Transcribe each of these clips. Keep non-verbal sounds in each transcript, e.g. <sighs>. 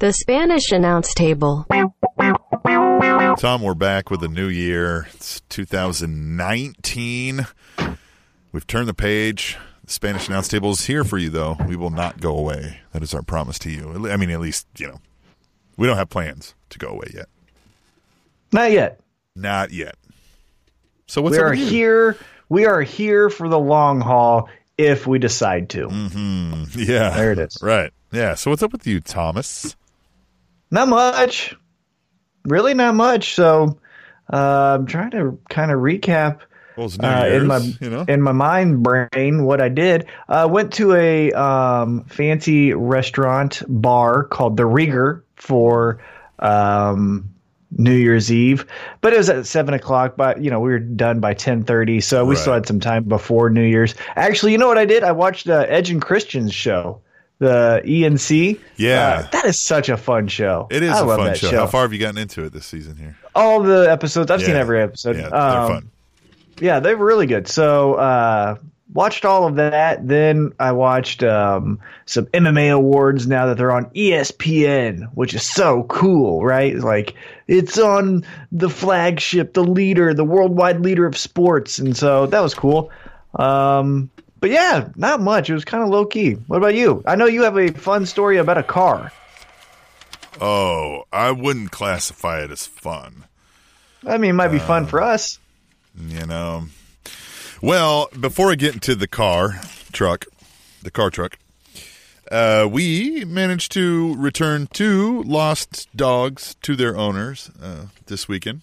The Spanish announce table. Tom, we're back with a new year. It's 2019. We've turned the page. The Spanish announce table is here for you, though. We will not go away. That is our promise to you. I mean, at least, you know, we don't have plans to go away yet. Not yet. Not yet. So what's we are with you? here. We are here for the long haul if we decide to. Mm-hmm. <laughs> Yeah. There it is. Right. Yeah. So what's up with you, Thomas? Not much. Really, not much. So uh, I'm trying to kind of recap Well, uh, Year's, in my you know? in my mind brain what I did. Uh, went to a um, fancy restaurant bar called the Rieger for um, New Year's Eve, but it was at seven o'clock. But you know we were done by ten thirty, so we still had some time before New Year's. Actually, you know what I did? I watched uh, Edge and Christian's show. The ENC, Yeah. Uh, that is such a fun show. it is I a fun that show. How far have you gotten into it this season here? All the episodes. I've seen every episode. Yeah, they're Um, fun. yeah, they were really good. So uh, watched all of that. Then I watched um, some MMA awards now that they're on ESPN, which is so cool, right? Like it's on the flagship, the leader, the worldwide leader of sports, and so that was cool. Um, but yeah, not much. It was kind of low key. What about you? I know you have a fun story about a car. Oh, I wouldn't classify it as fun. I mean, it might be fun Uh, for us. You know. Well, before I get into the car truck, the car truck, uh, we managed to return two lost dogs to their owners uh, this weekend.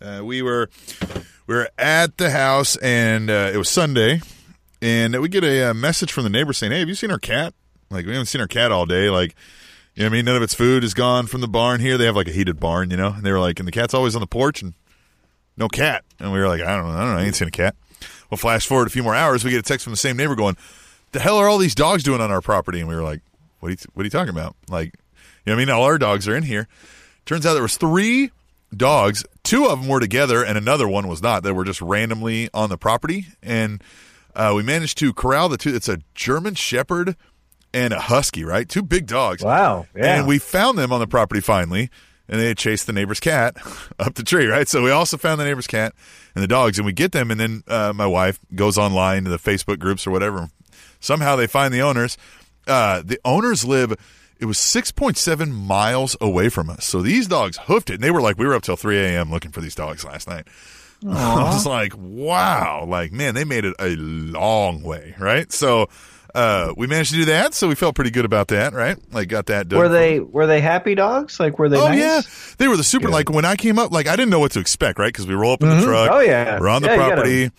Uh, we were we were at the house, and uh, it was Sunday, and we get a, uh message from the neighbor saying, "Hey, have you seen our cat? Like, we haven't seen our cat all day. Like, you know what I mean? None of its food is gone from the barn here. They have like a heated barn, you know. And they were like, and the cat's always on the porch, and no cat. And we were like, I don't know, I don't know, I ain't seen a cat. Well, flash forward a few more hours, we get a text from the same neighbor going, "The hell are all these dogs doing on our property?" And we were like, "What are you, what are you talking about? Like, you know, I mean, all our dogs are in here." Turns out there was three dogs. Two of them were together, and another one was not. They were just randomly on the property, and uh, we managed to corral the two. It's a German Shepherd and a Husky, right? Two big dogs. Wow. Yeah. And we found them on the property finally, and they had chased the neighbor's cat <laughs> up the tree, right? So we also found the neighbor's cat and the dogs, and we get them, and then uh, my wife goes online to the Facebook groups or whatever. Somehow they find the owners. Uh, the owners live. It was 6.7 miles away from us. So these dogs hoofed it. And they were like, we were up till 3 a.m. looking for these dogs last night. <laughs> I was like, wow. Like, man, they made it a long way, right? So uh, we managed to do that. So we felt pretty good about that, right? Like, got that done. were they were they happy dogs? Like were they? Oh nice? yeah, they were the super. Like when I came up, like I didn't know what to expect, right? Because we roll up in the truck. Oh, yeah. we're on the Yeah, property.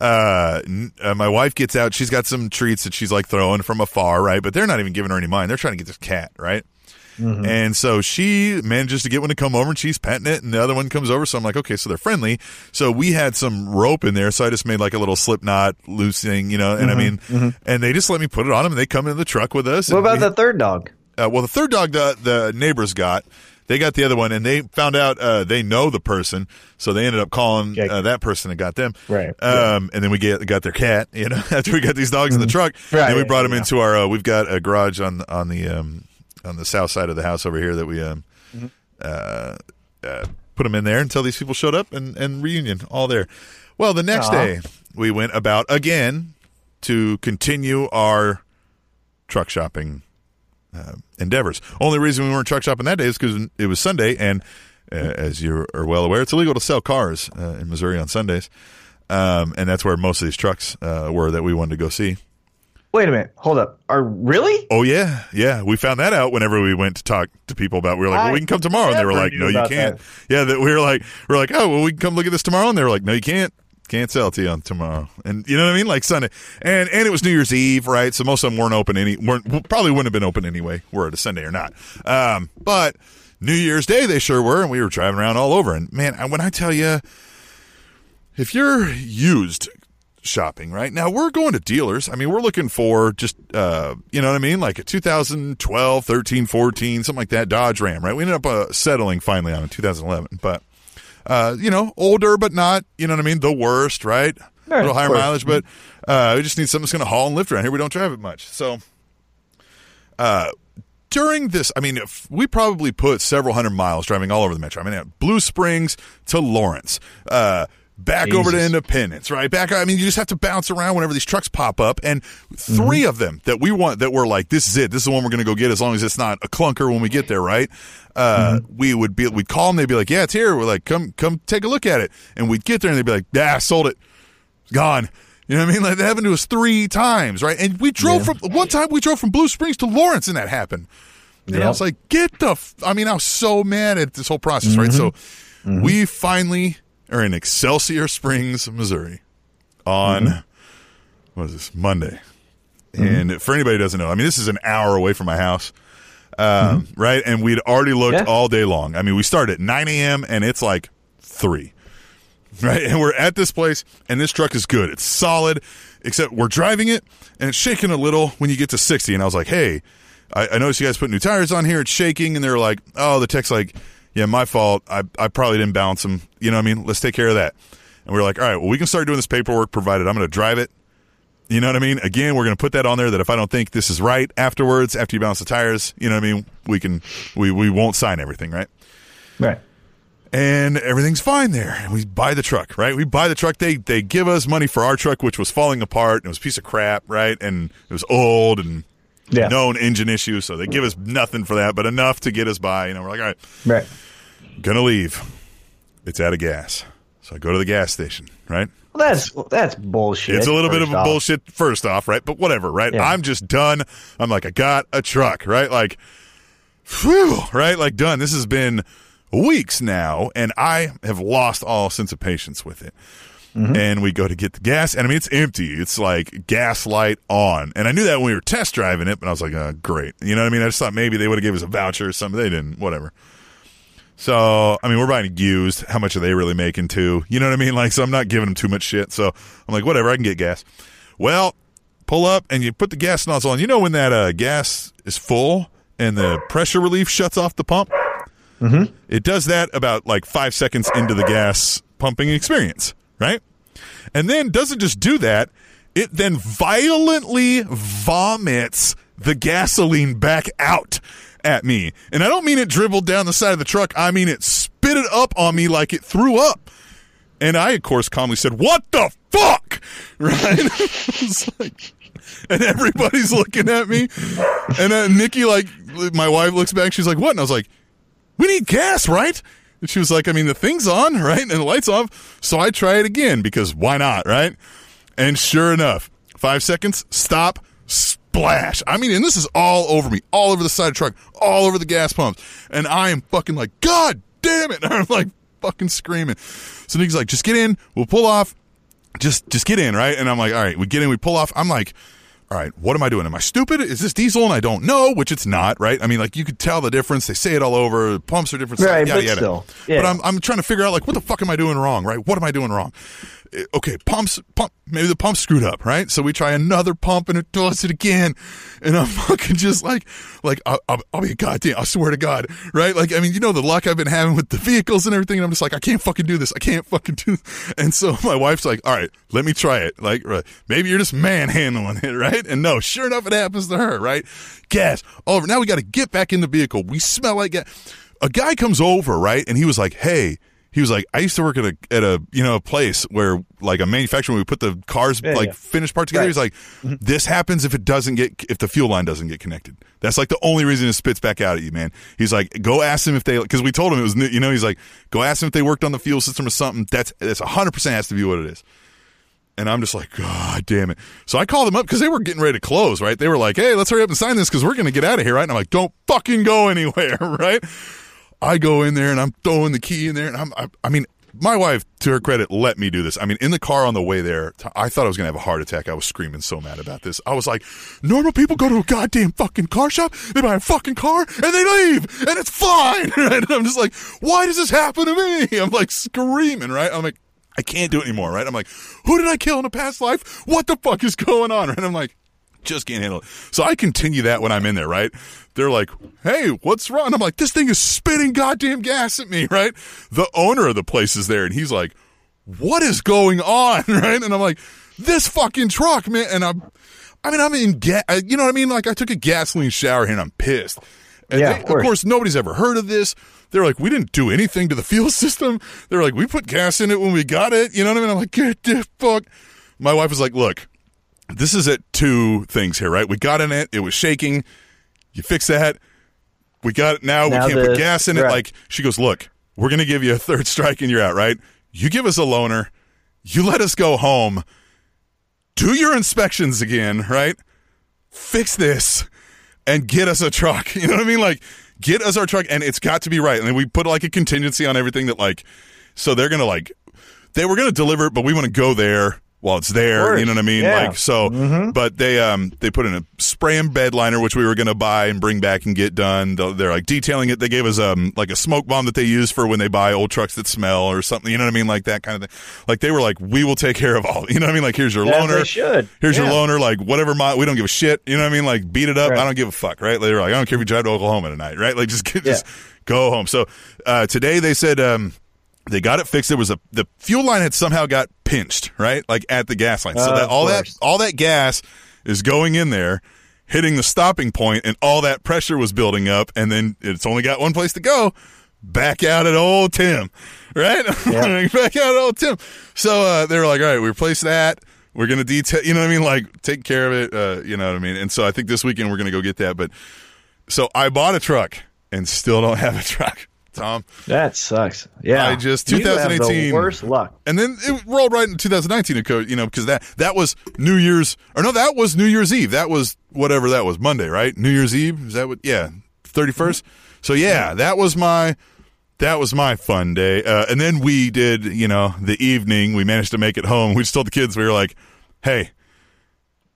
Uh, n- uh, my wife gets out. She's got some treats that she's like throwing from afar, right? But they're not even giving her any mind. They're trying to get this cat, right? Mm-hmm. And so she manages to get one to come over and she's petting it and the other one comes over. So I'm like, okay, so they're friendly. So we had some rope in there. So I just made like a little slip knot loose thing, you know, and I mean, and they just let me put it on them and they come in the truck with us. Mm-hmm. What about we- the third dog? uh, well, the third dog the the neighbors got, they got the other one, and they found out uh, they know the person, so they ended up calling uh, that person and got them. Right. Um, and then we get got their cat. <laughs> You know, after we got these dogs in the truck, Mm-hmm. Right, then we brought them yeah. into our. Uh, we've got a garage on on the um, on the south side of the house over here that we um, Mm-hmm. uh, uh, put them in there until these people showed up and and reunion all there. Well, the next day we went about again to continue our truck shopping uh, endeavors. Only reason we weren't truck shopping that day is because it was Sunday, and uh, as you are well aware, it's illegal to sell cars uh, in Missouri on Sundays, um, and that's where most of these trucks uh, were that we wanted to go see. Wait a minute. Hold up. Are really? Oh yeah, yeah. We found that out whenever we went to talk to people about. We were like, "Well, we can come tomorrow," and they were like, "No, you can't." that. Yeah, that we were like, we are like, "Oh, well, we can come look at this tomorrow," and they were like, "No, you can't." Can't sell it to you on tomorrow, and you know what I mean, like Sunday, and and it was New Year's Eve, right? So most of them weren't open any, weren't probably wouldn't have been open anyway, were it a Sunday or not. Um, but New Year's Day they sure were, and we were driving around all over. And man, when I tell you, if you're used shopping right? Now we're going to dealers. I mean we're looking for just uh you know what i mean? Like a 2012 13 14 something like that dodge ram right? We ended up uh, settling finally on a 2011 but uh you know older but not you know what i mean? The worst right? A little higher mileage but uh we just need something that's going to haul and lift around here. We don't drive it much. So uh during this, I mean, if we probably put several hundred miles driving all over the metro. I mean, Blue Springs to Lawrence, uh, back over to Independence, right? Back, I mean, you just have to bounce around whenever these trucks pop up. And 3 Mm-hmm. of them that we want, that we're like, this is it. This is the one we're going to go get as long as it's not a clunker when we get there, right? Uh, Mm-hmm. we would be, we'd call them. They'd be like, yeah, it's here. We're like, come, come take a look at it. And we'd get there and they'd be like, yeah, sold it. It's gone. You know what I mean? Like that happened to us three times, right? And we drove Yeah. from one time we drove from Blue Springs to Lawrence and that happened. And I Yep. was like, get the f-. I mean, I was so mad at this whole process, right? So Mm-hmm. we finally are in Excelsior Springs, Missouri on Mm-hmm. what is this? Monday. And for anybody who doesn't know, I mean, this is an hour away from my house. Um, right? And we'd already looked Mm-hmm. Yeah. all day long. I mean, we started at 9 a.m. and it's like 3 right? And we're at this place, and this truck is good. It's solid, except we're driving it, and it's shaking a little when you get to 60. And I was like, hey, I, I noticed you guys put new tires on here. It's shaking. And they're like, oh, the tech's like, yeah, my fault. I, I probably didn't balance them. You know what I mean? Let's take care of that. And we are like, all right, well, we can start doing this paperwork provided I'm going to drive it. You know what I mean? Again, we're going to put that on there that if I don't think this is right afterwards, after you balance the tires, you know what I mean? We can, we, we won't sign everything, right? Right. and everything's fine there. We buy the truck, right? We buy the truck. They they give us money for our truck, which was falling apart. And it was a piece of crap, right? And it was old and Yeah. known engine issues. So they give us nothing for that, but enough to get us by. You know, we're like, all right, Right. Gonna leave. It's out of gas. So I go to the gas station, right? Well, that's that's bullshit. It's a little bit of a off. bullshit first off, right? But whatever, right? Yeah. I'm just done. I'm like, I got a truck, right? Like, phew, right? Like, done. This has been weeks now, and I have lost all sense of patience with it. Mm-hmm. And we go to get the gas, and I mean, it's empty. It's like gas light on. And I knew that when we were test driving it, but I was like, uh, great. You know what I mean? I just thought maybe they would have gave us a voucher or something. They didn't, whatever. So, I mean, we're buying used. How much are they really making too? You know what I mean? Like, so I'm not giving them too much shit. So I'm like, whatever, I can get gas. Well, pull up and you put the gas nozzle on. You know when that uh, gas is full and the pressure relief shuts off the pump? Mm-hmm. It does that about like five seconds into the gas pumping experience, right? And then doesn't just do that, it then violently vomits the gasoline back out at me. And I don't mean it dribbled down the side of the truck, I mean it spit it up on me like it threw up. And I, of course, calmly said, What the fuck? <laughs> Right? <laughs> Like- and everybody's looking at me. And uh, Nikki, like, my wife looks back, she's like, What? And I was like, we need gas, right? And she was like, I mean, the thing's on, <laughs> right? And the light's off. So I try it again because why not, right? And sure enough, five seconds, stop, splash. I mean, and this is all over me, all over the side of the truck, all over the gas pumps. And I am fucking like, God damn it. And <laughs> I'm like fucking screaming. So Nikki's like, just get in, we'll pull off. Just just get in, right? And I'm like, all right, we get in, we pull off. I'm like, all right, what am I doing? Am I stupid? Is this diesel and I don't know? Which it's not, right? I mean, like you could tell the difference. They say it all over. The pumps are different. Right, yada, but yada. still, yeah. But I'm I'm trying to figure out like what the fuck am I doing wrong, right? What am I doing wrong? Okay, pumps, pump. Maybe the pump screwed up, right? So we try another pump and it does it again, and I'm <laughs> fucking just like, like I'll, I'll, be goddamn. I swear to God, right? Like I mean, you know the luck I've been having with the vehicles and everything, and I'm just like, I can't fucking do this. I can't fucking do. This. <laughs> And so <laughs> my wife's like, all right, let me try it. Like maybe you're just manhandling it, right? And no, sure enough, it happens to her, right? Gas all over. Now we got to get back in the vehicle. We smell like gas. A guy comes over, right, and he was like, hey he was like, I used to work at a at a you know a place where like a manufacturer where we put the cars Yeah, like yeah. finished part together. Right. He's like, mm-hmm. this happens if it doesn't get if the fuel line doesn't get connected. That's like the only reason it spits back out at you, man. He's like, go ask them if they because we told him it was new- you know he's like, go ask them if they worked on the fuel system or something. That's that's hundred percent has to be what it is. And I'm just like, God damn it. So I called them up because they were getting ready to close, right? They were like, hey, let's hurry up and sign this because we're going to get out of here, right? And I'm like, don't fucking go anywhere, <laughs> right? I go in there and I'm throwing the key in there. And I'm, I, I mean, my wife, to her credit, let me do this. I mean, in the car on the way there, I thought I was going to have a heart attack. I was screaming so mad about this. I was like, normal people go to a goddamn fucking car shop, they buy a fucking car, and they leave, and it's fine. <laughs> And I'm just like, why does this happen to me? <laughs> I'm like screaming, right? I'm like, I can't do it anymore, right? I'm like, who did I kill in a past life? What the fuck is going on? <laughs> Right? I'm like, just can't handle it. So I continue that when I'm in there, right? They're like, hey, what's wrong? I'm like, this thing is spitting goddamn gas at me, <laughs> right? The owner of the place is there and he's like, what is going on, <laughs> right? And I'm like, this fucking truck, man. And I'm, I mean, I'm in, ga- uh, you know what I mean? Like, I took a gasoline shower here and I'm pissed. And Yeah, they- of of course. course, nobody's ever heard of this. They're like, we didn't do anything to the <laughs> fuel system. They're like, we put gas in it when we got it. You know what I mean? I'm like, get the fuck. My wife was like, look, this is at two things here, right? We got in it. It was shaking. You fix that. We got it now. Now we can't put gas in it. right. Like she goes, look, we're gonna give you a third <laughs> strike and you're out, right? You give us a loaner. You let us go home. Do your inspections again, right? Fix this and get us a truck. <laughs> You know what I mean? Like, get us our truck, and it's got to be right. And then we put like a contingency on everything that like, so they're gonna like, they were gonna deliver it, but we want to go there while it's there. You know what I mean? Yeah. Like, so, but they um they put in a spray and bed liner, which we were gonna buy and bring back and get done. They're like detailing it. They gave us um like a smoke bomb that they use for when they buy old trucks that smell or something. You know what I mean? Like that kind of thing. Like they were like, we will take care of all. <laughs> You know what I mean? Like here's your As loaner. they should. Here's your loaner, like whatever. My, we don't give a shit. You know what I mean? Like beat it up. Right. I don't give a fuck. Right? They're like, I don't care if you drive to Oklahoma tonight. Right? Like just get, just go home. So uh, today they said um, they got it fixed. There was a the fuel line had somehow got pinched. Right? Like at the gas line. So Uh, that all that all that gas is going in there. Hitting the stopping point, and all that pressure was building up, and then it's only got one place to go back out at old Tim, right? Yeah. <laughs> back out at old Tim. So uh, they were like, all right, we replace that. We're gonna detail, you know what I mean? Like take care of it, uh, you know what I mean? And so I think this weekend we're gonna go get that. But so I bought a truck and still don't have a truck, Tom. That sucks. Yeah. I just- You have the 2018 worst luck. And then it rolled right into 2019, it you know, because that that was New Year's, or no, that was New Year's Eve. That was whatever that was, Monday, right? New Year's Eve. Is that what? Yeah, 31st. So yeah, that was my that was my fun day. Uh, and then we did, you know, the evening. We managed to make it home. We just told the kids we were like, hey,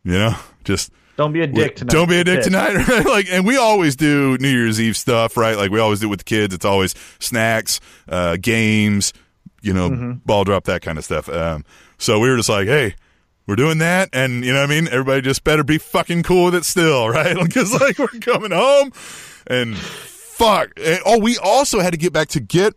you know, just Don't be a dick tonight. don't be a dick tonight. <laughs> Right? like, and we always do New Year's Eve stuff, right? Like we always do with the kids. It's always snacks, uh, games, you know, Mm-hmm. ball drop, that kind of stuff. Um, so we were just like, hey, we're doing that, and you know what I mean. Everybody just better be fucking cool with it still, <laughs> right? <laughs> Because like we're coming home, and fuck. And, oh, we also had to get back to get.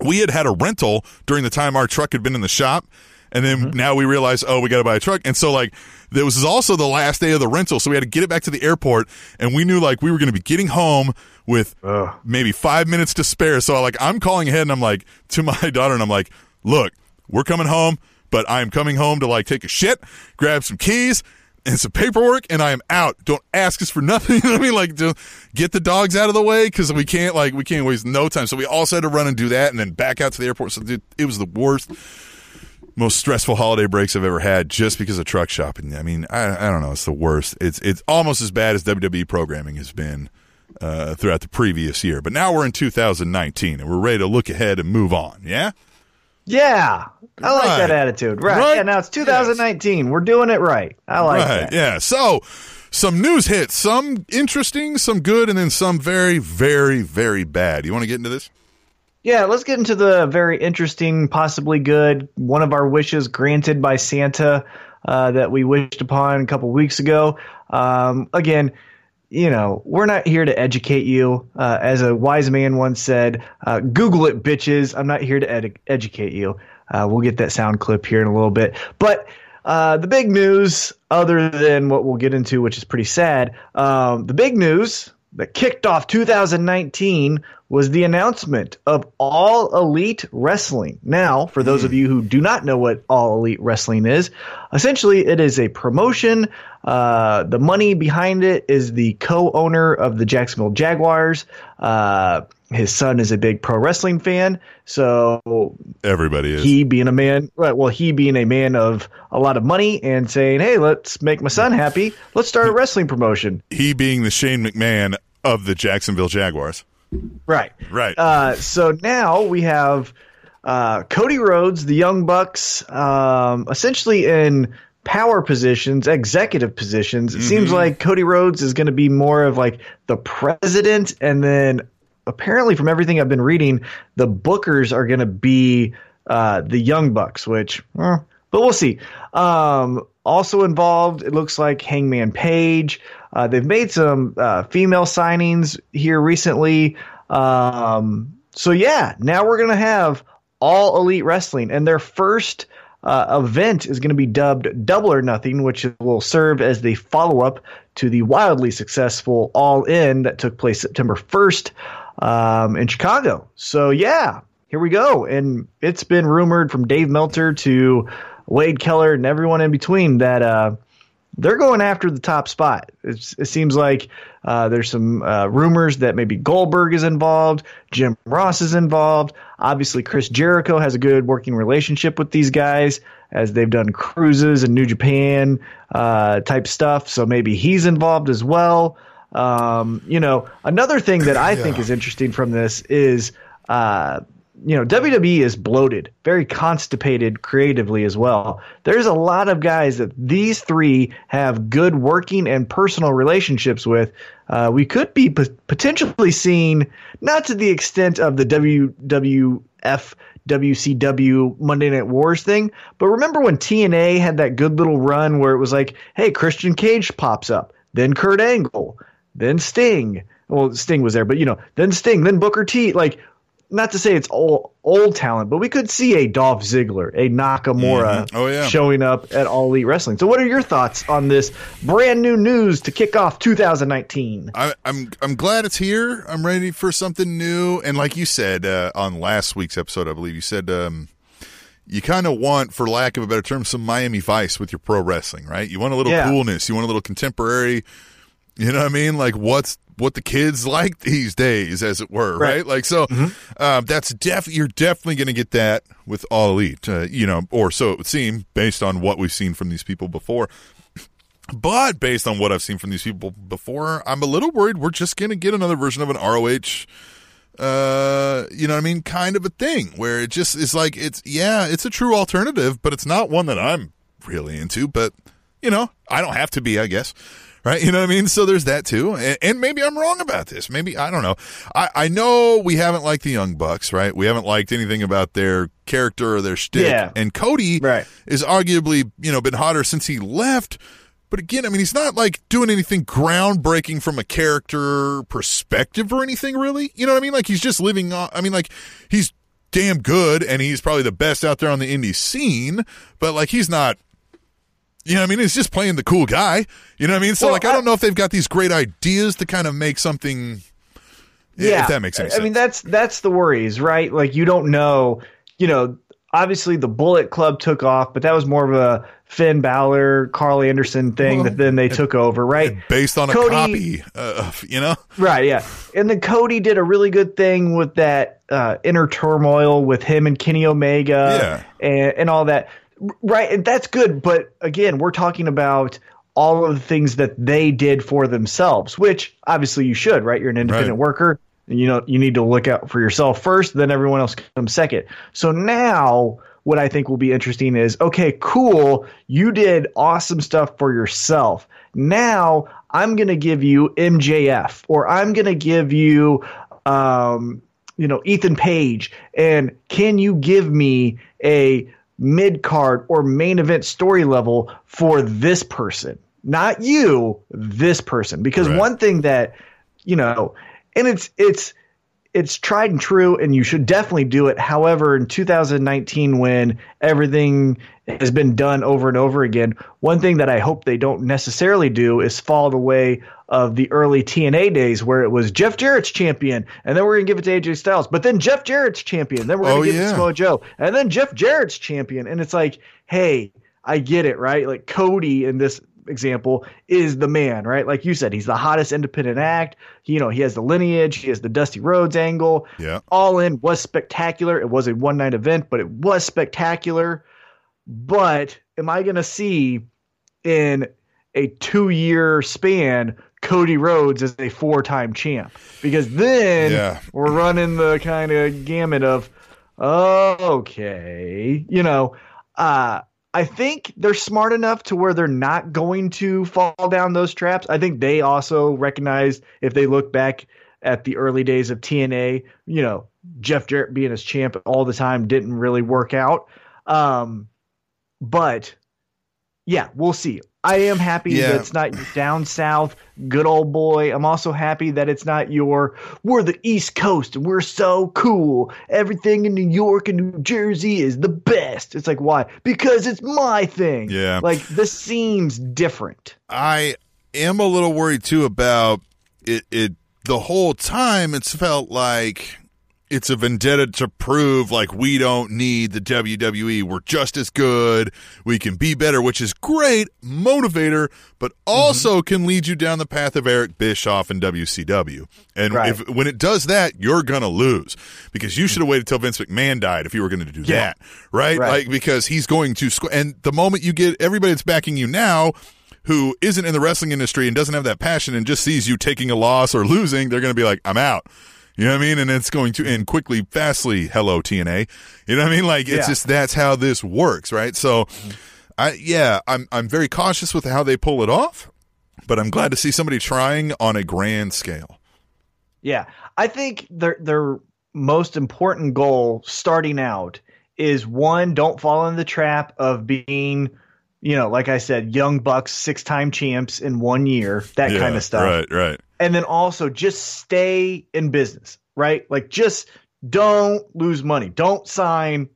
We had had a rental during the time our truck had been in the shop. And then now we realize, oh, we got to buy a truck. And so, like, this was also the last day of the rental. So we had to get it back to the airport. And we knew, like, we were going to be getting home with Ugh. maybe five minutes to spare. So, like, I'm calling ahead and I'm like, to my <laughs> daughter, and I'm like, look, we're coming home, but I'm coming home to, like, take a shit, grab some keys and some paperwork, and I am out. Don't ask us for nothing. <laughs> You know what I mean? Like, just get the dogs out of the way because we can't, like, we can't waste no time. So we also had to run and do that and then back out to the airport. So, dude, it was the worst most stressful holiday breaks I've ever had just because of truck shopping. I mean, I, I don't know. It's the worst. It's it's almost as bad as WWE programming has been uh, throughout the previous year. But now we're in 2019 and we're ready to look ahead and move on. Yeah. Yeah. I like Right. that attitude. Right. Right? Yeah, now it's 2019. We're doing it right. I like right. that. Yeah. So some news hits, some interesting, some good, and then some very, very, very bad. You want to get into this? Yeah, let's get into the very interesting, possibly good, one of our wishes granted by Santa uh, that we wished upon a couple weeks ago. Um, again, you know, we're not here to educate you. Uh, as a wise man once said, uh, Google it, bitches. I'm not here to ed- educate you. Uh, we'll get that sound clip here in a little bit. But uh, the big news, other than what we'll get into, which is pretty sad, um, the big news that kicked off 2019 was the announcement of All Elite Wrestling. Now, for those of you who do not know what All Elite Wrestling is, essentially it is a promotion. Uh, the money behind it is the co-owner of the Jacksonville Jaguars. Uh, his son is a big pro wrestling fan, so Everybody is. he being a man, right, well, he being a man of a lot of money and saying, "Hey, let's make my son happy. Let's start a wrestling promotion." he being the Shane McMahon of the Jacksonville Jaguars. Right. Right. Uh, so now we have uh, Cody Rhodes, the Young Bucks, um, essentially in power positions, executive positions. It seems like Cody Rhodes is going to be more of like the president, and then apparently, from everything I've been reading, the Bookers are going to be uh, the Young Bucks, which, eh, but we'll see. Um, also involved, it looks like Hangman Page. Uh, they've made some uh, female signings here recently. Um, so yeah, now we're gonna have all elite wrestling, and their first uh, event is going to be dubbed Double or Nothing, which will serve as the follow up to the wildly successful All In that took place September 1st um, in Chicago. So, yeah, here we go. And it's been rumored from Dave Meltzer to Wade Keller and everyone in between that uh, they're going after the top spot. It's, it seems like uh, there's some uh, rumors that maybe Goldberg is involved, Jim Ross is involved. Obviously, Chris Jericho has a good working relationship with these guys as they've done cruises and New Japan uh, type stuff. So maybe he's involved as well. Um, you know, another thing that I yeah. think is interesting from this is uh, you know, WWE is bloated, very constipated creatively as well. There's a lot of guys that these three have good working and personal relationships with. Uh, we could be p- potentially seeing, not to the extent of the WWF, WCW Monday Night Wars thing, but remember when TNA had that good little run where it was like, hey, Christian Cage pops up, then Kurt Angle, then Sting. Well, Sting was there, but you know, then Sting, then Booker T. Like not to say it's old old talent, but we could see a Dolph Ziggler, a Nakamura mm-hmm. oh, yeah. showing up at All Elite Wrestling. So, what are your thoughts on this brand new news to kick off 2019? I, am I'm, I'm glad it's here. I'm ready for something new. And like you said uh, on last week's episode, I believe you said um, you kind of want, for lack of a better term, some Miami Vice with your pro wrestling, right? You want a little yeah. coolness. You want a little contemporary. You know what I mean? Like what's what the kids like these days, as it were, right? right? Like so, mm-hmm. um, that's def you're definitely going to get that with All Elite, uh, you know, or so it would seem based on what we've seen from these people before. But based on what I've seen from these people before, I'm a little worried we're just going to get another version of an ROH uh you know what i mean kind of a thing where it just is like it's yeah it's a true alternative but it's not one that i'm really into but you know i don't have to be i guess right? You know what I mean? So there's that too. And, and, maybe I'm wrong about this. Maybe I don't know. I, I know we haven't liked the Young Bucks, right? We haven't liked anything about their character or their shtick. Yeah. And Cody right. is arguably you know been hotter since he left. But again, I mean, he's not like doing anything groundbreaking from a character perspective or anything, really. You know what I mean? Like he's just living on. I mean, like he's damn good and he's probably the best out there on the indie scene. But like he's not you know what I mean? He's just playing the cool guy. You know what I mean? So well, like I, I don't know if they've got these great ideas to kind of make something yeah, if that makes any sense. I mean that's that's the worries, right? Like you don't know, you know, obviously the Bullet Club took off, but that was more of a Finn Balor, Karl Anderson thing well, that then they took over, right? Based on Cody, a copy, uh, you know? Right, yeah. And then Cody did a really good thing with that uh, inner turmoil with him and Kenny Omega yeah. and, and all that. Right, and that's good, but again, we're talking about all of the things that they did for themselves, which obviously you should, right? You're an independent right. worker, and you know you need to look out for yourself first, then everyone else comes second. So now what I think will be interesting is okay, cool, you did awesome stuff for yourself. Now I'm going to give you MJF or I'm going to give you um you know Ethan Page and can you give me a mid card or main event story level for this person, not you, this person. Because right. one thing that you know, and it's it's it's tried and true, and you should definitely do it. However, in 2019, when everything has been done over and over again, one thing that I hope they don't necessarily do is follow the way of the early TNA days, where it was Jeff Jarrett's champion, and then we're gonna give it to AJ Styles, but then Jeff Jarrett's champion, then we're gonna oh, give yeah. it to Samoa Joe, and then Jeff Jarrett's champion, and it's like, hey, I get it, right? Like Cody in this example is the man, right? Like you said, he's the hottest independent act. He, you know, he has the lineage, he has the Dusty Rhodes angle. Yeah. All in was spectacular. It was a one night event, but it was spectacular. But am I going to see in a two year span Cody Rhodes as a four time champ? Because then yeah. we're running the kind of gamut of, oh, okay, you know, uh, I think they're smart enough to where they're not going to fall down those traps. I think they also recognize if they look back at the early days of TNA, you know, Jeff Jarrett being his champ all the time didn't really work out. Um, but yeah, we'll see. I am happy Yeah. that it's not down south good old boy. I'm also happy that it's not your we're the East Coast and we're so cool. Everything in New York and New Jersey is the best. It's like why? Because it's my thing. Yeah. Like this seems different. I am a little worried too about it. It the whole time it's felt like it's a vendetta to prove like we don't need the WWE. We're just as good. We can be better, which is great motivator, but mm-hmm. also can lead you down the path of Eric Bischoff and WCW. And Right. if when it does that, you're gonna lose because you mm-hmm. should have waited till Vince McMahon died if you were going to do Yeah. that, right? Right. Like because he's going to squ- and the moment you get everybody that's backing you now who isn't in the wrestling industry and doesn't have that passion and just sees you taking a loss or losing, they're going to be like, "I'm out." You know what I mean? And it's going to end quickly, fastly. Hello, TNA. You know what I mean? Like it's Yeah. just that's how this works, right? So, I yeah, I'm I'm very cautious with how they pull it off, but I'm glad to see somebody trying on a grand scale. Yeah, I think their their most important goal starting out is one, don't fall in the trap of being, you know, like I said, young bucks, six time champs in one year, that Yeah, kind of stuff. Right, right. And then also just stay in business, right? Like just don't lose money. Don't sign.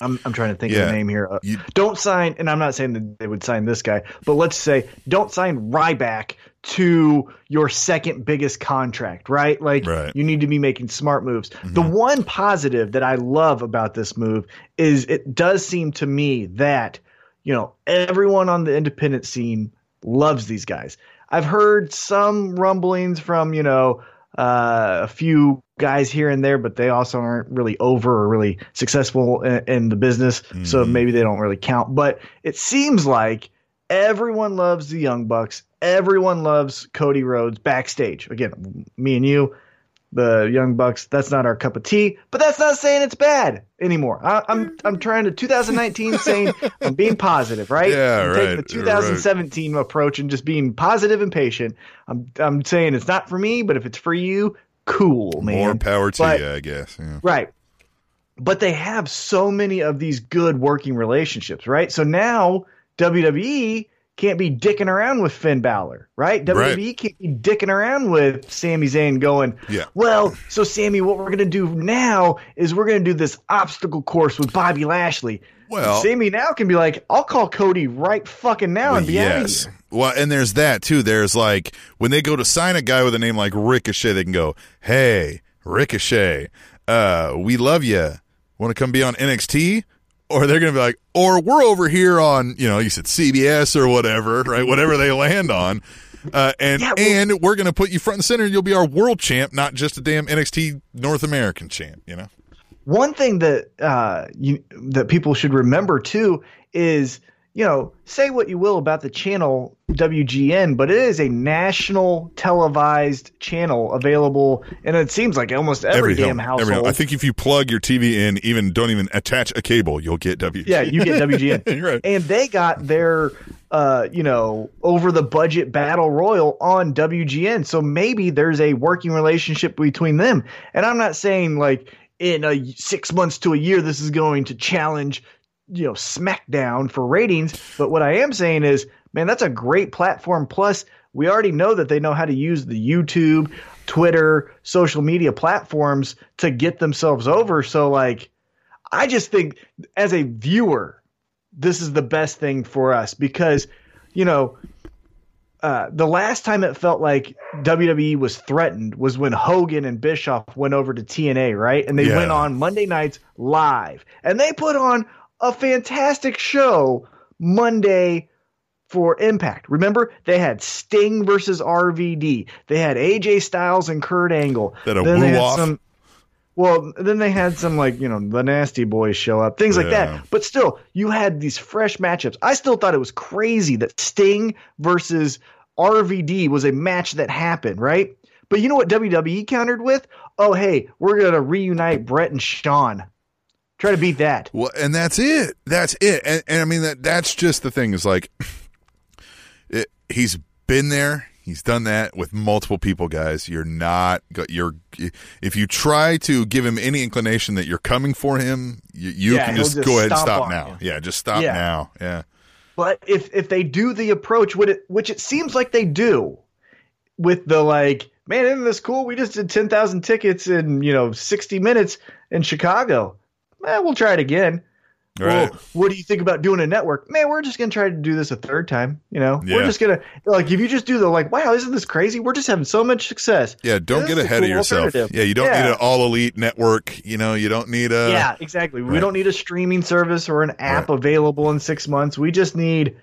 I'm I'm trying to think of the name here. Uh, You- don't sign, and I'm not saying that they would sign this guy, but let's say don't sign Ryback to your second biggest contract, right? Like Right. you need to be making smart moves. The one positive that I love about this move is it does seem to me that, you know, everyone on the independent scene loves these guys. I've heard some rumblings from, you know, uh, a few guys here and there, but they also aren't really over or really successful in, in the business. So Mhm. maybe they don't really count. But it seems like everyone loves the Young Bucks. Everyone loves Cody Rhodes backstage. Again, me and you, the Young Bucks. That's not our cup of tea, but that's not saying it's bad anymore. I, I'm mm-hmm. I'm trying to 2019 saying I'm being positive, right? <laughs> Yeah, I'm right, the right. 2017 approach and just being positive and patient. I'm I'm saying it's not for me, but if it's for you, cool, man. More power to But- you, I guess. Yeah. Right. But they have so many of these good working relationships, right? So now WWE can't be dicking around with Finn Balor, right? WWE can't be dicking around with Sami Zayn going, Yeah. well, so Sami, what we're going to do now is we're going to do this obstacle course with Bobby Lashley. Well- Sami now can be like, I'll call Cody right fucking now and be out of yes. here. Well, and there's that too. There's like when they go to sign a guy with a name like Ricochet, they can go, "Hey, Ricochet, uh, we love you. Want to come be on NXT?" Or they're gonna be like, "Or we're over here on, you know, you said CBS or whatever, right? Whatever they land on." Uh, and Yeah, well- and we're gonna put you front and center. You'll be our world champ, not just a damn NXT North American champ. You know? One thing that uh, you, that people should remember too is, you know, say what you will about the channel WGN, but it is a national televised channel available, and it seems like almost every, damn home, household. every. I think if you plug your TV in, even don't even attach a cable, you'll get W. yeah, you get WGN, <laughs> You're right. and they got their, uh, you know, over the budget battle royal on WGN. So maybe there's a working relationship between them. And I'm not saying like in a six months to a year this is going to challenge, you know, SmackDown for ratings. But what I am saying is, man, that's a great platform. Plus, we already know that they know how to use the YouTube, Twitter, social media platforms to get themselves over. So like, I just think as a viewer, this is the best thing for us because, you know, uh, the last time it felt like WWE was threatened was when Hogan and Bischoff went over to TNA, right? And they Yeah. went on Monday nights live, and they put on a fantastic show Monday for Impact. Remember, they had Sting versus RVD. They had AJ Styles and Kurt Angle. That a Then they woo had off? some- well, then they had some like you know the Nasty Boys show up, things like that. But still, you had these fresh matchups. I still thought it was crazy that Sting versus RVD was a match that happened, right? But you know what WWE countered with? Oh, hey, we're gonna reunite Bret and Shawn. Try to beat that. Well, and that's it. That's it. And, and I mean that that's just the thing is like <laughs> it, he's been there. He's done that with multiple people, guys. You're not you're if you try to give him any inclination that you're coming for him, you, you Yeah, can just, just go ahead and stop now. you. Yeah, just stop Yeah. now. Yeah. But if if they do the approach, which it, which it seems like they do, with the like, man, isn't this cool? We just did ten thousand tickets in you know sixty minutes in Chicago. Eh, we'll try it again. Right. Well, what do you think about doing a network? Man, we're just gonna try to do this a third time. You know, Yeah. we're just gonna like if you just do the like, wow, isn't this crazy? We're just having so much success. Yeah, don't This get ahead of yourself. Yeah, you don't Yeah. need an all elite network. You know, you don't need a. yeah, exactly. We don't need a streaming service or an app available in six months. We just need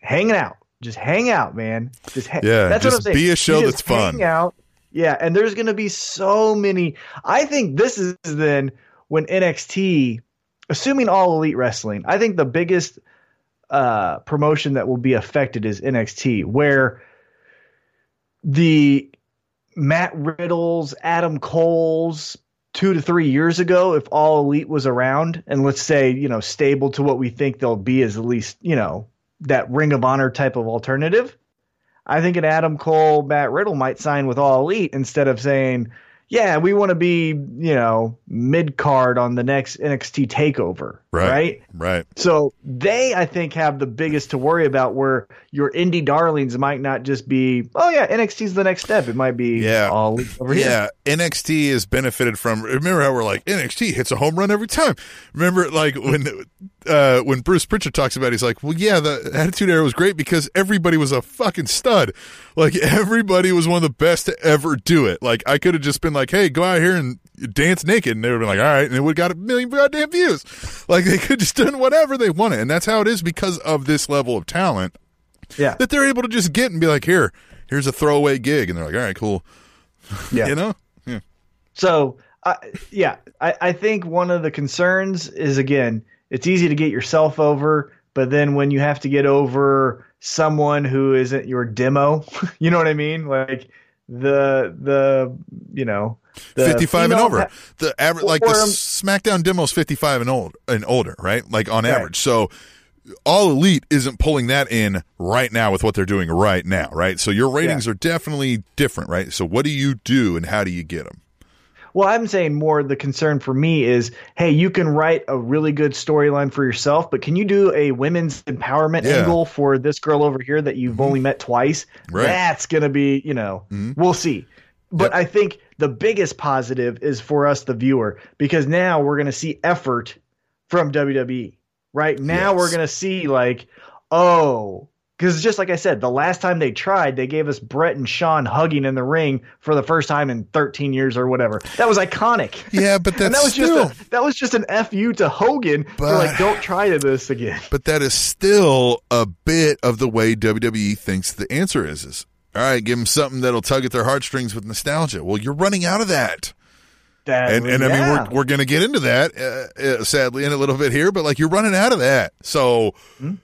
hanging out. Just hang out, man. Just ha- Yeah, That's just what I'm saying. be a show that's fun. Out. Yeah, and there's going to be so many. I think this is then when NXT, assuming all elite wrestling, I think the biggest uh, promotion that will be affected is NXT, where the Matt Riddles, Adam Cole's two to three years ago, if all elite was around, and let's say, you know, stable to what we think they'll be as at least, you know, that Ring of Honor type of alternative, I think an Adam Cole, Matt Riddle might sign with all elite instead of saying, yeah, we want to be, you know, mid card on the next NXT takeover. Right. right? Right. So they, I think, have the biggest to worry about where your indie darlings might not just be, oh yeah, NXT's the next step. It might be Yeah. all over here. Yeah, NXT has benefited from. Remember how we're like NXT hits a home run every time. Remember, like when uh, when Bruce Pritchard talks about, it, he's like, "Well, yeah, the Attitude Era was great because everybody was a fucking stud. Like everybody was one of the best to ever do it. Like I could have just been like, hey, go out here and dance naked, and they would have been like, all right, and it would have got a million goddamn views. Like they could just done whatever they wanted, and that's how it is because of this level of talent Yeah. that they're able to just get and be like, here, here's a throwaway gig, and they're like, all right, cool. <laughs> Yeah. You know. Yeah. So, uh, yeah, I, I think one of the concerns is again, it's easy to get yourself over, but then when you have to get over someone who isn't your demo, <laughs> you know what I mean? Like the the you know 55 and over. pa- The average, like the um, SmackDown demo's 55 and old and older, right? Like on Right. average. So all elite isn't pulling that in right now with what they're doing right now, right? So your ratings are definitely different, right? So what do you do and how do you get them? Well, I'm saying more the concern for me is, hey, you can write a really good storyline for yourself, but can you do a women's empowerment Yeah. angle for this girl over here that you've only met twice? Right. That's going to be, you know, we'll see. But Yep. I think the biggest positive is for us, the viewer, because now we're going to see effort from WWE. Right now, Yes. we're going to see like, oh, because just like I said, the last time they tried, they gave us Bret and Shawn hugging in the ring for the first time in 13 years or whatever. That was iconic. Yeah, <laughs> but that's that was still, just a, that was just an fu to Hogan for But- like, don't try this again. but that is still a bit of the way WWE thinks the answer is. Is all right, give them something that'll tug at their heartstrings with nostalgia. Well, you're running out of that. That, and and I mean we're we're gonna get into that uh, uh, sadly in a little bit here, but like you're running out of that, so Hmm?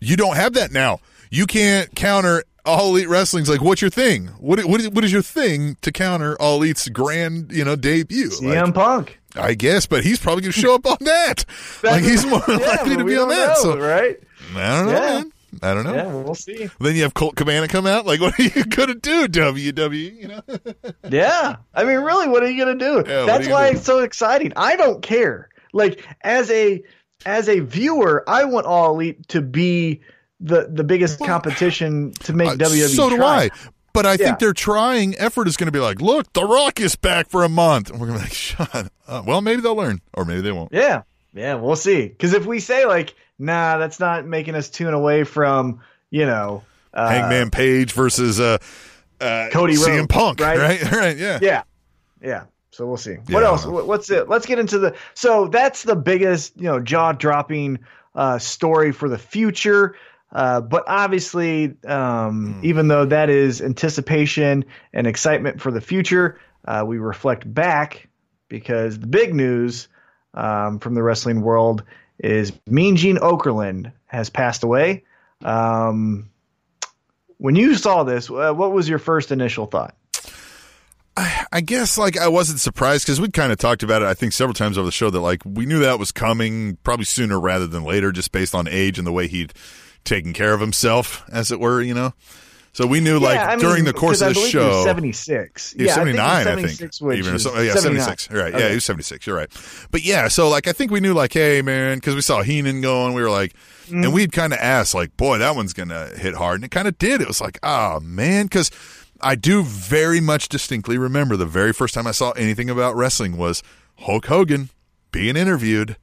you don't have that now. You can't counter all elite wrestling's like what's your thing? What what is, what is your thing to counter all elite's grand you know debut? CM Like, Punk. I guess, but he's probably gonna show up on that. <laughs> like he's more Yeah, likely to be on that. know, so right? I don't know, Yeah. man. I don't know. Yeah, we'll see. Then you have Colt Cabana come out. Like, <laughs> what are you gonna do, WWE? You know? <laughs> Yeah, I mean, really, what are you gonna do? Yeah, That's why gonna it's so exciting. I don't care. Like as a as a viewer, I want All Elite to be the the biggest competition to make Uh, WWE. So do. I. But I Yeah. think their trying effort is going to be like, look, The Rock is back for a month. And we're going to be like, <laughs> shut up. Well, maybe they'll learn, or maybe they won't. Yeah, yeah, we'll see. Because if we say like, nah, that's not making us tune away from you know, uh, Hangman Page versus uh, uh, Cody CM Rhodes, Punk, right? right? <laughs> Right, yeah. Yeah, yeah. So we'll see. Yeah, what else? don't know. What- What's it? Let's get into the. So that's the biggest, you know, jaw dropping uh, story for the future. Uh, but obviously, um, Hmm. even though that is anticipation and excitement for the future, uh, we reflect back because the big news um, from the wrestling world is Mean Gene Okerlund has passed away. Um, when you saw this, uh, what was your first initial thought? I guess like I wasn't surprised because we'd kind of talked about it. I think several times over the show that like we knew that was coming probably sooner rather than later, just based on age and the way he'd taken care of himself, as it were. You know, So we knew like Yeah, I mean, during the course of the believe he was show. 76. Yeah, 79, I think. 76, which Even something. Yeah, 76. You're right. Yeah, Okay. he was 76. You're right. But yeah, so like I think we knew like, hey man, because we saw Heenan going, we were like, Mm-hmm. and we'd kind of asked like, boy, that one's gonna hit hard, and it kind of did. It was like, oh man, because I do very much distinctly remember the very first time I saw anything about wrestling was Hulk Hogan being interviewed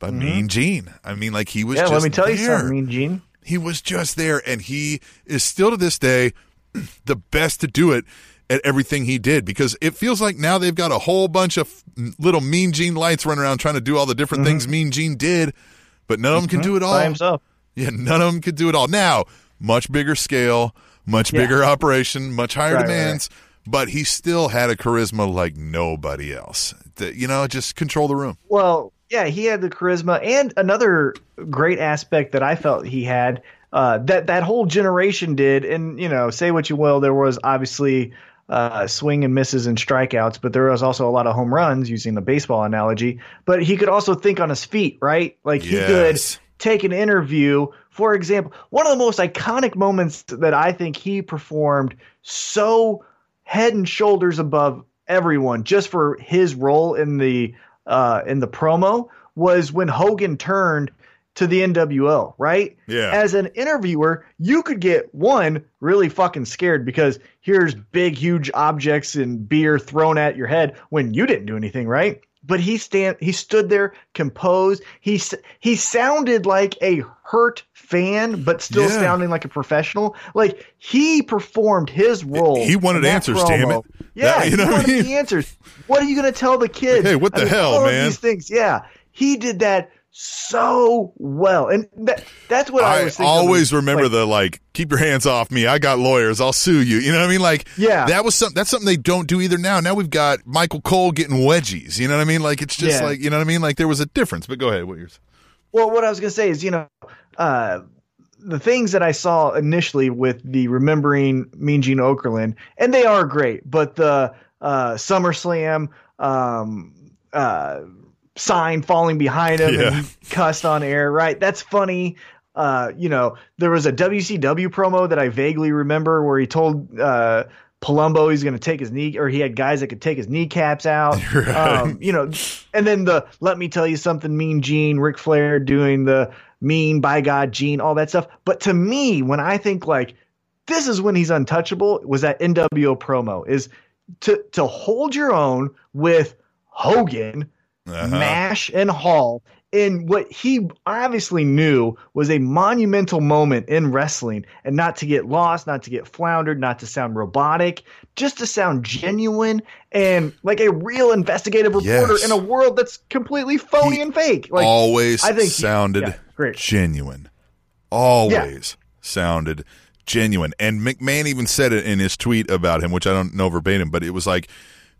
by Mean Gene. I mean, like he was. Mm-hmm. Yeah, just let me tell you something, Mean Gene. He was just there, and he is still to this day <clears throat> the best to do it at everything he did because it feels like now they've got a whole bunch of little Mean Gene lights running around trying to do all the different things Mean Gene did, but none of them can do it all. Mm-hmm. By himself. Yeah, none of them could do it all. Now, much bigger scale, much Yeah. bigger operation, much higher Right, right, demands, but he still had a charisma like nobody else. That, you know, just control the room. Well, yeah, he had the charisma, and another great aspect that I felt he had uh, that that whole generation did. And you know, say what you will, there was obviously uh, swing and misses and strikeouts, but there was also a lot of home runs, using the baseball analogy. But he could also think on his feet, right? Like he could take an interview. For example, one of the most iconic moments that I think he performed so head and shoulders above everyone just for his role in the uh, in the promo was when Hogan turned to the NWO, right? Yeah. As an interviewer, you could get one really fucking scared because here's big, huge objects and beer thrown at your head when you didn't do anything, right? But he stand he stood there composed. He he sounded like a hurt fan, but still Yeah. sounding like a professional. Like he performed his role. He wanted answers, damn promo. it. Yeah, That- you he know what I mean? the answers. What are you going to tell the kids? Hey, what the hell, all of man? These things, yeah. He did that so well, and that, that's what I, I was thinking. always remember like, the like, keep your hands off me. I got lawyers. I'll sue you. You know what I mean? Like, Yeah. that was something. That's something they don't do either now. Now we've got Michael Cole getting wedgies. You know what I mean? Like, it's just Yeah. like, you know what I mean? Like, there was a difference. But go ahead. What yours? Well, what I was going to say is, you know, uh, the things that I saw initially with the remembering Mean Gene Okerlund, and they are great, but the uh, SummerSlam um, uh, sign falling behind him Yeah. and he <laughs> cussed on air, right? That's funny. Uh, you know, there was a WCW promo that I vaguely remember where he told uh, Palumbo he's going to take his knee, or he had guys that could take his kneecaps out. <laughs> Right. Um, you know, and then the let me tell you something, Mean Gene, Ric Flair doing the mean by God Gene, all that stuff. But to me, when I think like this is when he's untouchable, was that NWO promo is to to hold your own with Hogan, Uh-huh. Nash, and Hall in what he obviously knew was a monumental moment in wrestling, and not to get lost, not to get floundered, not to sound robotic, just to sound genuine and like a real investigative reporter Yes. in a world that's completely phony He and fake. Like always I think he- sounded yeah, great. genuine. Always sounded genuine. And McMahon even said it in his tweet about him, which I don't know verbatim, but it was like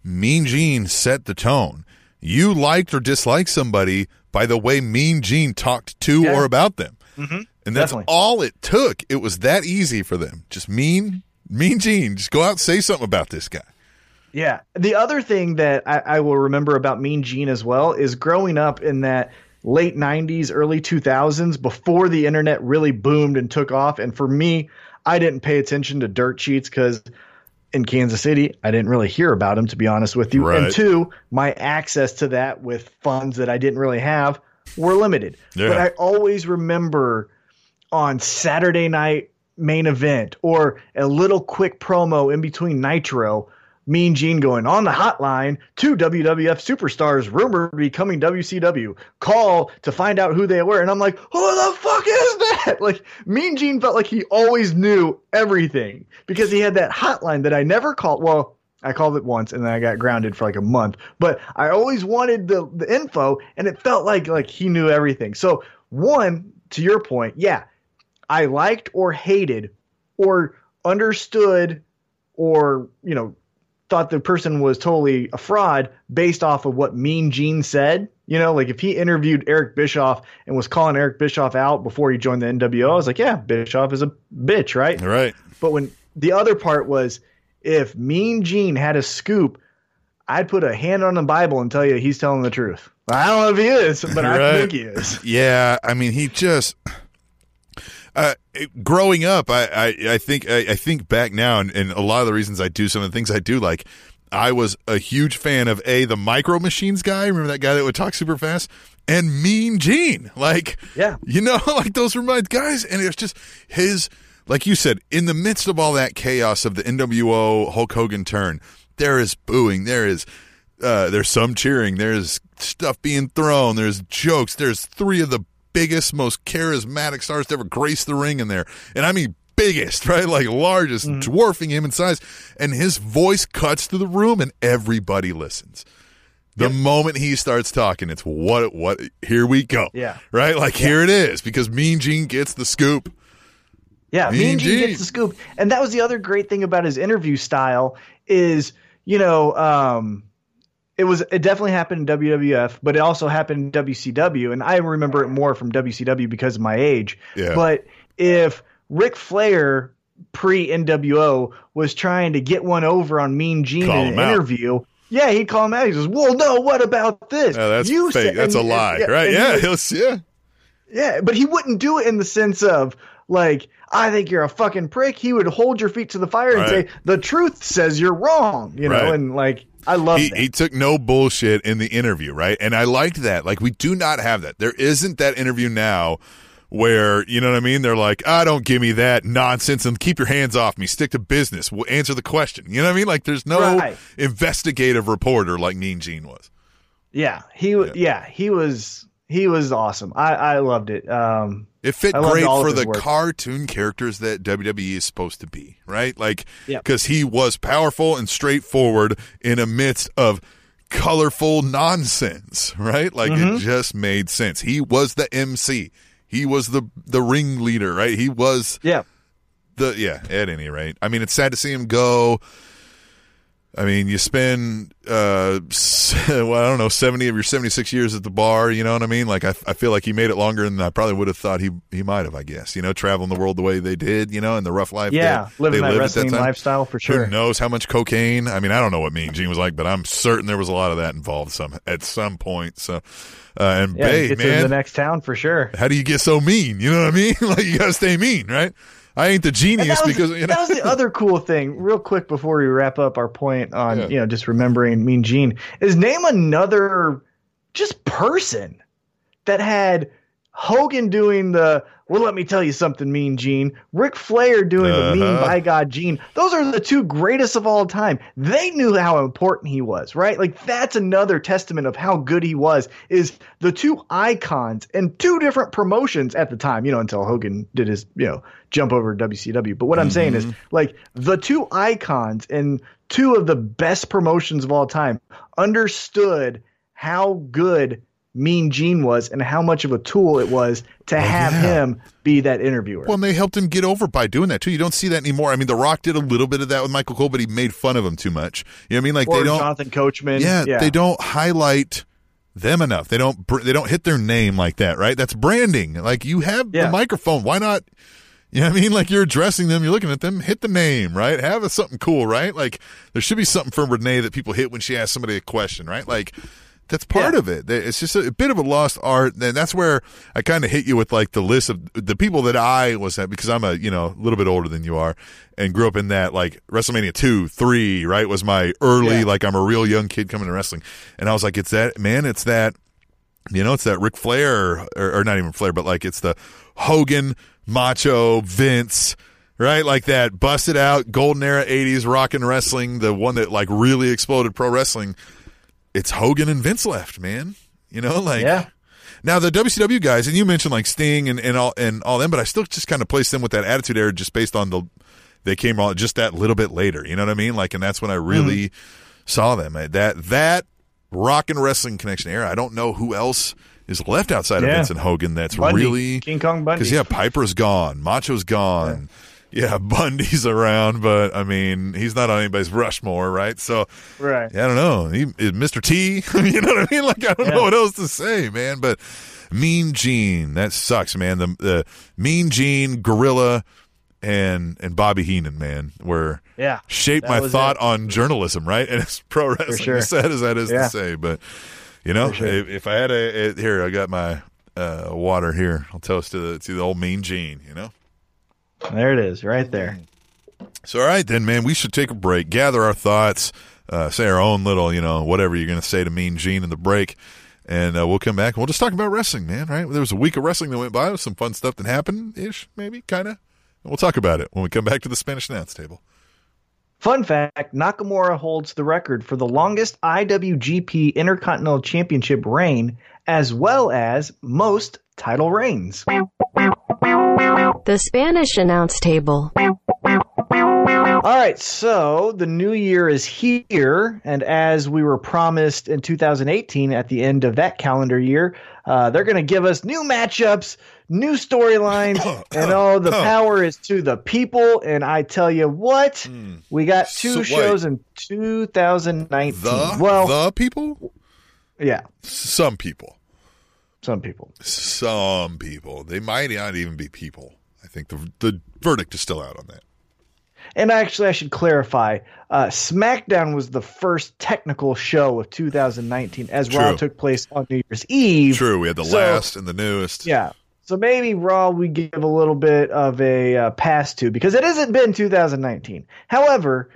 Mean Gene set the tone. You liked or disliked somebody by the way Mean Gene talked to Yeah. or about them. Mhm. And that's Definitely. all it took. It was that easy for them. Just mean, mean Gene. Just go out and say something about this guy. Yeah. The other thing that I, I will remember about Mean Gene as well is growing up in that late 90s, early 2000s, before the internet really boomed and took off. And for me, I didn't pay attention to dirt sheets because in Kansas City, I didn't really hear about him, to be honest with you. Right. And two, my access to that with funds that I didn't really have were limited. Yeah. But I always remember on Saturday night main event or a little quick promo in between Nitro, Mean Gene going on the hotline, two WWF superstars rumored to be coming WCW. Call to find out who they were. And I'm like, who the fuck is that? <laughs> Like, Mean Gene felt like he always knew everything because he had that hotline that I never called. Well, I called it once and then I got grounded for like a month. But I always wanted the, the info and it felt like like he knew everything. So one, to your point, yeah, I liked or hated or understood or, you know, thought the person was totally a fraud based off of what Mean Gene said. You know, like if he interviewed Eric Bischoff and was calling Eric Bischoff out before he joined the NWO, I was like, yeah, Bischoff is a bitch, right? Right. But when the other part was if Mean Gene had a scoop, I'd put a hand on the Bible and tell you he's telling the truth. I don't know if he is, but I think he is. Yeah, I mean, he just. Uh, it- growing up, I, I, I think I, I think back now, and, and a lot of the reasons I do some of the things I do, like I was a huge fan of a the Micro Machines guy. Remember that guy that would talk super fast? And Mean Gene, like Yeah. you know, <laughs> like those were my guys, and it was just his, like you said, in the midst of all that chaos of the NWO Hulk Hogan turn, there is booing, there is, uh, there's some cheering, there's stuff being thrown, there's jokes, there's three of the biggest, most charismatic stars to ever grace the ring in there, and I mean biggest, <laughs> right? Like largest, dwarfing him in size, and his voice cuts through the room, and everybody listens. The moment he starts talking, it's what what here we go. Yeah. Right? Like here it is because Mean Gene gets the scoop. Yeah, Mean Mean Gene Gene. gets the scoop, and that was the other great thing about his interview style is you know um, it was it definitely happened in WWF, but it also happened in WCW, and I remember it more from WCW because of my age. Yeah. But if Ric Flair pre NWO was trying to get one over on Mean Gene Call in an out. interview. Yeah, he'd call him out. He goes, "Well, no, what about this? Oh, that's You fake. said- That's a lie, and- right? and Yeah, <laughs> he'll, yeah. yeah, but he wouldn't do it in the sense of like, I think you're a fucking prick. He would hold your feet to the fire and Right. say, the truth says you're wrong, you know, Right. and like, I love He, that. he took no bullshit in the interview, right? And I liked that. Like we do not have that. There isn't that interview now where you know what I mean. They're like, "I don't give me that nonsense and keep your hands off me. Stick to business. We'll answer the question." You know what I mean? Like there's no Right. investigative reporter like Mean Gene was. yeah, he was, yeah. he was, he was awesome. I, I loved it. Um, It fit great for the work. cartoon characters that WWE is supposed to be, right? Like, Yep. because he was powerful and straightforward in a midst of colorful nonsense, right? Like Mm-hmm. it just made sense. He was the MC. He was the the ringleader, right? He was yeah, the yeah. At any rate, I mean, it's sad to see him go. I mean, you spend uh, <laughs> well, I don't know, seventy of your seventy-six years at the bar. You know what I mean? Like, I, I feel like he made it longer than I probably would have thought he he might have. I guess you know, traveling the world the way they did, you know, and the rough life. yeah, they, living they that lived wrestling at that lifestyle for sure. Who knows how much cocaine? I mean, I don't know what Mean Gene was like, but I'm certain there was a lot of that involved some at some point. So, uh, and Yeah, Bay, to man, the next town for sure. how do you get so mean? You know what I mean? <laughs> like you gotta stay mean, right? I ain't the genius was, because you know. that was the other cool thing. Real quick before we wrap up our point on Yeah. you know just remembering Mean Gene is name another just person that had Hogan doing the well. Let me tell you something, Mean Gene. Ric Flair doing the Mean Uh-huh. by God Gene. Those are the two greatest of all time. They knew how important he was, right? Like that's another testament of how good he was. Is the two icons and two different promotions at the time. You know, until Hogan did his you know jump over to WCW. But what I'm saying is like the two icons and two of the best promotions of all time understood how good Mean Gene was and how much of a tool it was to oh, have Oh, yeah. him be that interviewer. Well, and they helped him get over by doing that too. You don't see that anymore. I mean, The Rock did a little bit of that with Michael Cole, but he made fun of him too much. You know what I mean? Like or they don't. Jonathan Coachman. yeah, they don't highlight them enough. They don't. They don't hit their name like that, right? That's branding. Like you have Yeah. the microphone. Why not? You know what I mean? Like you're addressing them, you're looking at them. Hit the name, right? Have a, something cool, right? Like there should be something for Renee that people hit when she asks somebody a question, right? Like. That's part Yeah. of it. It's just a, bit of a lost art, and that's where I kind of hit you with like the list of the people that I was at because I'm a you know a little bit older than you are, and grew up in that like WrestleMania two, three, right was my early Yeah. like I'm a real young kid coming to wrestling, and I was like, it's that man, it's that you know, it's that Ric Flair, or, or not even Flair, but like it's the Hogan, Macho, Vince, right? Like that busted out golden era 80s rock and wrestling, the one that like really exploded pro wrestling. It's Hogan and Vince left, man. You know, like Yeah. now the WCW guys, and you mentioned like Sting and, and all and all them, but I still just kind of place them with that attitude era just based on the they came on just that little bit later. You know what I mean? Like, and that's when I really saw them. Uh, That that rock and wrestling connection era. I don't know who else is left outside of Vince and Hogan. That's Bundy, really King Kong Bundy. because yeah, Piper's gone, Macho's gone. Yeah. <laughs> Bundy's around, but I mean, he's not on anybody's Rushmore, right? So, Right. yeah, I don't know. He, is Mr. T, <laughs> you know what I mean? Like, I don't Yeah. know what else to say, man. But Mean Gene, that sucks, man. The the Mean Gene, Gorilla, and and Bobby Heenan, man, were Yeah. shaped my thought it. on journalism, right? <laughs> And it's pro wrestling, sure. as sad as that is Yeah. to say. But you know, sure. if, if I had a, a here, I got my uh, water here. I'll toast to the to the old Mean Gene. You know, There it is, right there. So, all right, then, man, we should take a break, gather our thoughts, uh, say our own little, you know, whatever you're going to say to Mean Gene in the break, and uh, we'll come back and we'll just talk about wrestling, man. Right? There was a week of wrestling that went by with some fun stuff that happened, ish, maybe, kind of. We'll talk about it when we come back to the Spanish announce table. Fun fact Nakamura holds the record for the longest IWGP Intercontinental Championship reign, as well as most title reigns. The Spanish announce table. All right, so the new year is here, and as we were promised in 2018 at the end of that calendar year, uh, they're going to give us new matchups, new storylines, <laughs> and oh, the power is to the people. And I tell you what, we got two So, wait. shows in 2019. The well, the people, yeah, some people, some people. some people. They might not even be people. I think the the verdict is still out on that. And actually, I should clarify: uh, SmackDown was the first technical show of 2019, as Raw True. took place on New Year's Eve. True, we had the So- last and the newest. Yeah. So maybe Raw we give a little bit of a uh, pass to because it hasn't been 2019. However,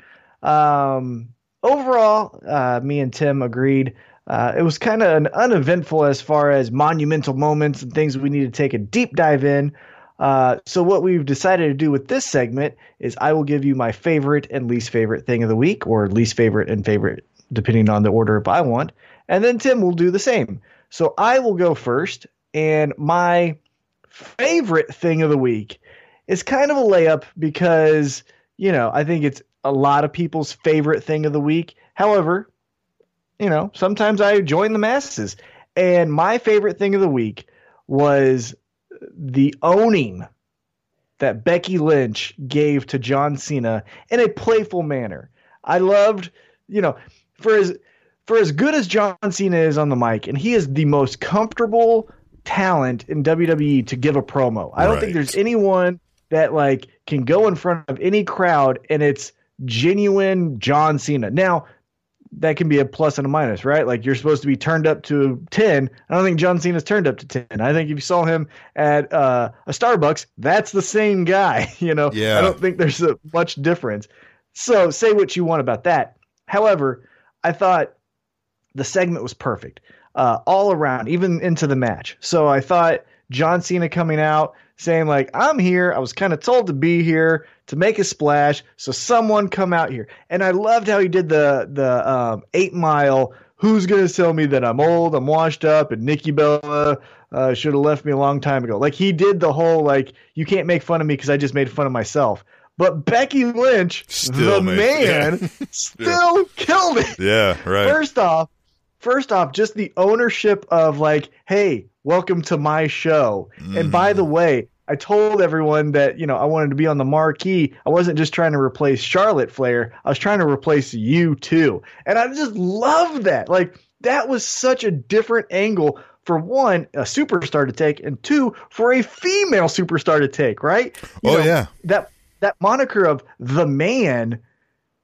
um, overall, uh, me and Tim agreed. Uh, it was kind of an uneventful as far as monumental moments and things we need to take a deep dive in. Uh, so what we've decided to do with this segment is I will give you my favorite and least favorite thing of the week, or least favorite and favorite, depending on the order if I want, and then Tim will do the same. So I will go first, and my favorite thing of the week is kind of a layup because, you know, I think it's a lot of people's favorite thing of the week. However, you know, sometimes I join the masses. And my favorite thing of the week was the owning that Becky Lynch gave to John Cena in a playful manner. I loved, you know, for as for as good as John Cena is on the mic, and he is the most comfortable talent in WWE to give a promo. I don't think there's anyone that like can go in front of any crowd and it's genuine John Cena. Now, that can be a plus and a minus, right? Like you're supposed to be turned up to 10. I don't think John Cena's turned up to 10. I think if you saw him at uh, a Starbucks, that's the same guy, <laughs> you know. Yeah. I don't think there's a much difference. So, say what you want about that. However, I thought the segment was perfect uh, all around, even into the match. So I thought John Cena coming out saying like, "I'm here. I was kind of told to be here to make a splash. So someone come out here." And I loved how he did the the um, eight mile. Who's gonna tell me that I'm old, I'm washed up, and Nikki Bella uh, should have left me a long time ago? Like he did the whole like, you can't make fun of me because I just made fun of myself. But Becky Lynch, Still the man, <laughs> yeah. still killed it. Yeah, right. First off, first off, just the ownership of like, hey, welcome to my show. And by the way, I told everyone that, you know, I wanted to be on the marquee. I wasn't just trying to replace Charlotte Flair. I was trying to replace you too. And I just love that. Like that was such a different angle for one, a superstar to take, and two, for a female superstar to take, right? You Oh, yeah. That that moniker of the man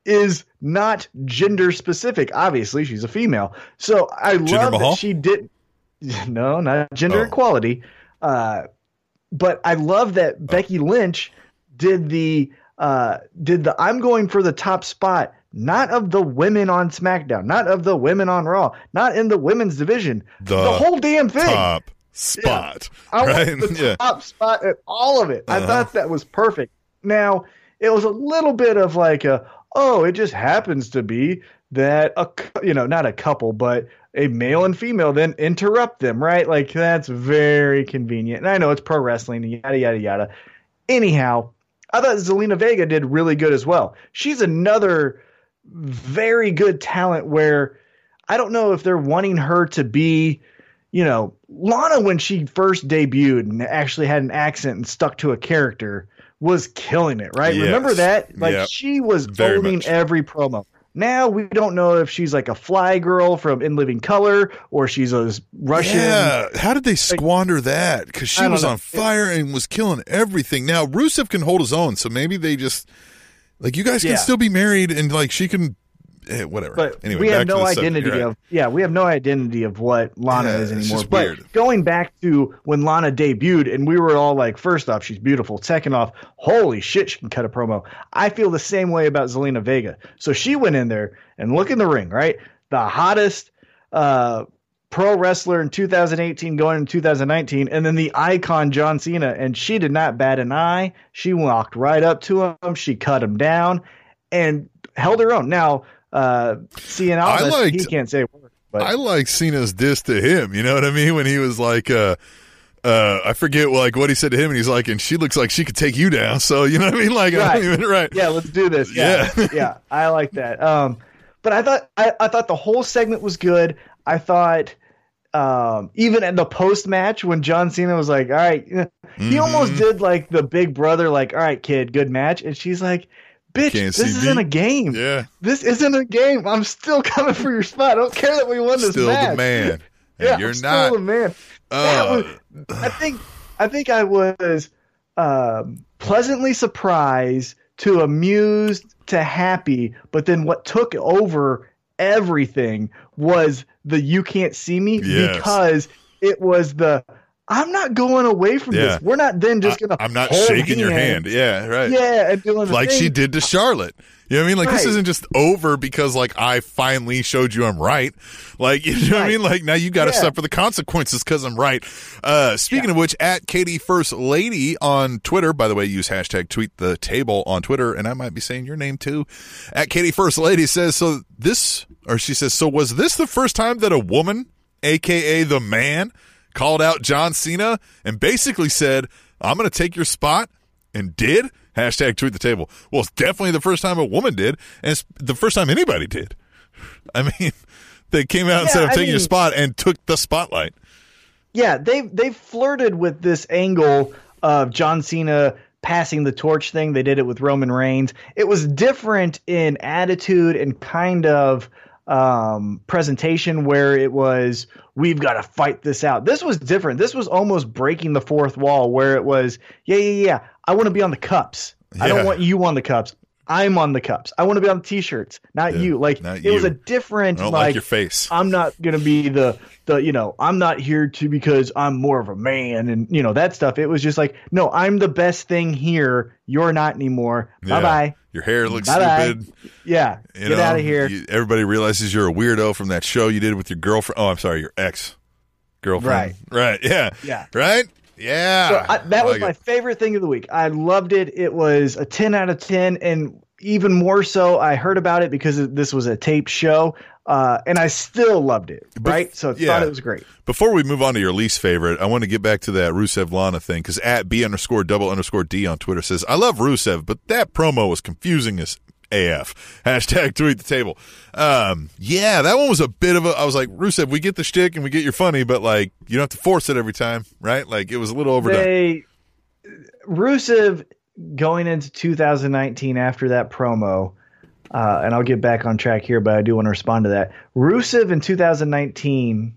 is not gender specific. Obviously, she's a female. So I love Mahal? that she didn't. <laughs> No, not gender Oh. equality. Uh, but I love that Becky Lynch did the uh, did the I'm going for the top spot, not of the women on SmackDown, not of the women on Raw, not in the women's division, The whole damn thing. Top spot. I right? want the yeah. top spot at all of it. I Uh-huh. thought that was perfect. Now it was a little bit of like a oh, it just happens to be that a you know not a couple, but a male and female then interrupt them, right? Like that's very convenient. And I know it's pro wrestling, yada yada yada. Anyhow, I thought Zelina Vega did really good as well. She's another very good talent where I don't know if they're wanting her to be, you know, Lana when she first debuted and actually had an accent and stuck to a character was killing it, right? Yes. Remember that? Like Yep. she was Very owning much. every promo. Now we don't know if she's like a fly girl from In Living Color or she's a Russian. Yeah, how did they squander that? Because she was know. on fire and was killing everything. Now Rusev can hold his own, so maybe they just like you guys can Yeah. still be married and like she can eh, whatever. But anyway, we back have to no identity right. of yeah, we have no identity of what Lana Yeah, is anymore. But weird. going back to when Lana debuted, and we were all like, first off, she's beautiful. Second off, holy shit, she can cut a promo. I feel the same way about Zelina Vega. So she went in there and look in the ring, right? The hottest uh, pro wrestler in 2018 going in 2019, and then the icon John Cena, and she did not bat an eye. She walked right up to him, she cut him down, and held her own. Now, uh, Cien I Almas, liked- he can't say a word, but I like Cena's diss to him. You know what I mean? When he was like, uh, uh, I forget like what he said to him, and he's like, and she looks like she could take you down. So you know what I mean? Like, I Right. don't even right. yeah, let's do this. Yeah, Yeah. <laughs> yeah, I like that. Um, but I thought I, I thought the whole segment was good. I thought um, even at the post match when John Cena was like, "All right," he Mhm. almost did like the big brother, like, "All right, kid, good match," and she's like. Bitch, this isn't me." a game. Yeah, This isn't a game. I'm still coming for your spot. I don't care that we won this still match. Still the man. <laughs> And Yeah, you're I'm still not. the man. Uh, was- I think I think I was um, pleasantly surprised to amused to happy, but then what took over everything was the "you can't see me" Yes. because it was the "I'm not going away from Yeah. this." We're not then just gonna. I, am not shaking your hand. Yeah, right. Yeah, and doing like thing. she did to Charlotte. You know what I mean? Like this isn't just over because like I finally showed you I'm right. Like <laughs> you know what I mean? Like now you got to Yeah. suffer the consequences because I'm right. Uh, speaking of which, at Katie First Lady on Twitter. By the way, use hashtag tweet the table on Twitter, and I might be saying your name too. At Katie First Lady says so. This or she says so. Was this the first time that a woman, aka the man, called out John Cena and basically said, "I'm going to take your spot," and did? Hashtag tweet the table. Well, it's definitely the first time a woman did, and it's the first time anybody did. <laughs> I mean, <laughs> they came out and Yeah, said, "I'm I taking your spot," and took the spotlight. yeah, they they flirted with this angle of John Cena passing the torch thing. They did it with Roman Reigns. It was different in attitude and kind of um, presentation where it was we've got to fight this out. This was different. This was almost breaking the fourth wall where it was yeah yeah yeah. I want to be on the cups. I don't want you on the cups. I'm on the cups. I want to be on the t-shirts, not Yeah, you. Like not it was a different like like your face. I'm not gonna be the the you know I'm not here to because I'm more of a man and you know that stuff. It was just like no, I'm the best thing here. You're not anymore. Yeah. Bye bye. Your hair looks Bye-bye. stupid. Yeah, You get know, out of here. you- everybody realizes you're a weirdo from that show you did with your girlfriend. Oh, I'm sorry, your ex girlfriend. Right. Right. Yeah. Yeah. Right. Yeah. So I, that I was like my it. favorite thing of the week. I loved it. It was a 10 out of 10. And even more so, I heard about it because this was a taped show. Uh, and I still loved it. Right. So I yeah. thought it was great. Before we move on to your least favorite, I want to get back to that Rusev Lana thing because at B underscore double underscore D on Twitter says, I love Rusev, but that promo was confusing as AF. <laughs> Hashtag tweet the table. Um, yeah, that one was a bit of a, I was like, Rusev, we get the shtick and we get your funny, but like, you don't have to force it every time, right? Like, it was a little overdone. They Rusev going into 2019 after that promo, uh, and I'll get back on track here, but I do want to respond to that. Rusev in 2019,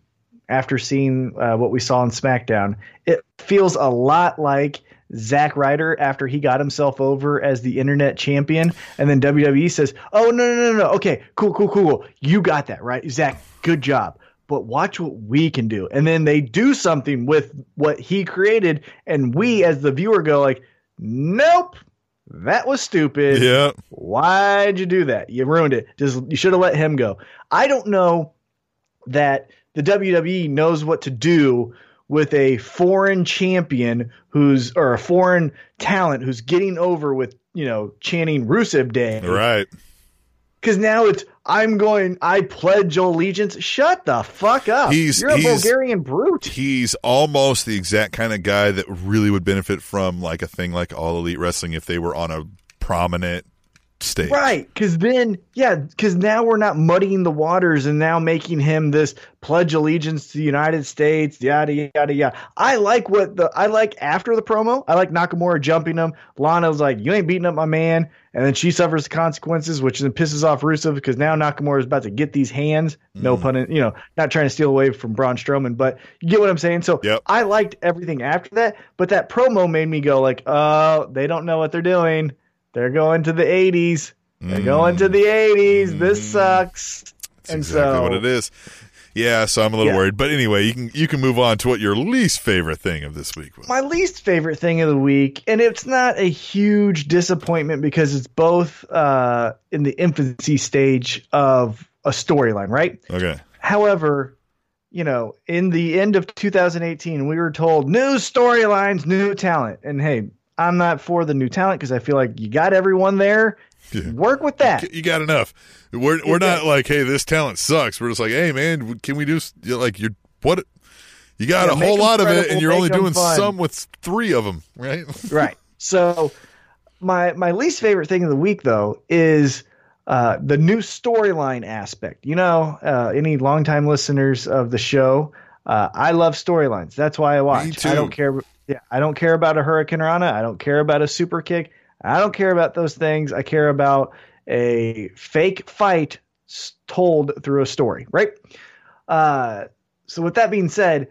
after seeing uh, what we saw on SmackDown, it feels a lot like Zack Ryder after he got himself over as the internet champion, and then WWE says, "Oh no no no no, okay, cool cool cool, you got that right, Zack, good job." But watch what we can do, and then they do something with what he created, and we as the viewer go like, "Nope, that was stupid." yeah. Why'd you do that? You ruined it. Just you should have let him go. I don't know that the WWE knows what to do with a foreign champion who's or a foreign talent who's getting over with you know chanting Rusev Day Right. because now it's I'm going I pledge allegiance. Shut the fuck up. He's- You're a he's- Bulgarian brute. He's almost the exact kind of guy that really would benefit from like a thing like All Elite Wrestling if they were on a prominent stage. Right, because then, yeah, because now we're not muddying the waters and now making him this pledge allegiance to the United States, yada yada yada. I like what the I like after the promo. I like Nakamura jumping him. Lana's like, "You ain't beating up my man," and then she suffers the consequences, which then pisses off Rusev because now Nakamura is about to get these hands. No Mm. pun, in, you know, not trying to steal away from Braun Strowman, but you get what I'm saying. So Yep. I liked everything after that, but that promo made me go like, "Oh, they don't know what they're doing." They're going to the 80s. They're going to the '80s. This sucks. That's and exactly so what it is. Yeah, so I'm a little Yeah. worried, but anyway, you can you can move on to what your least favorite thing of this week was. my least favorite thing of the week, and it's not a huge disappointment because it's both uh, in the infancy stage of a storyline, right? Okay, However, you know, in the end of 2018, we were told new storylines, new talent. And hey, I'm not for the new talent because I feel like you got everyone there. Yeah. Work with that. you got enough. We're we're not Yeah. like, hey, this talent sucks. We're just like, hey, man, can we do you're like you're what? You got Yeah, a whole lot of it, and you're only doing fun. some with three of them, right? <laughs> right. So my my least favorite thing of the week though is uh, the new storyline aspect. You know, uh, any longtime listeners of the show, uh, I love storylines. That's why I watch. too. I don't care. Yeah, I don't care about a hurricanrana. I don't care about a super kick. I don't care about those things. I care about a fake fight told through a story, right? Uh, so with that being said,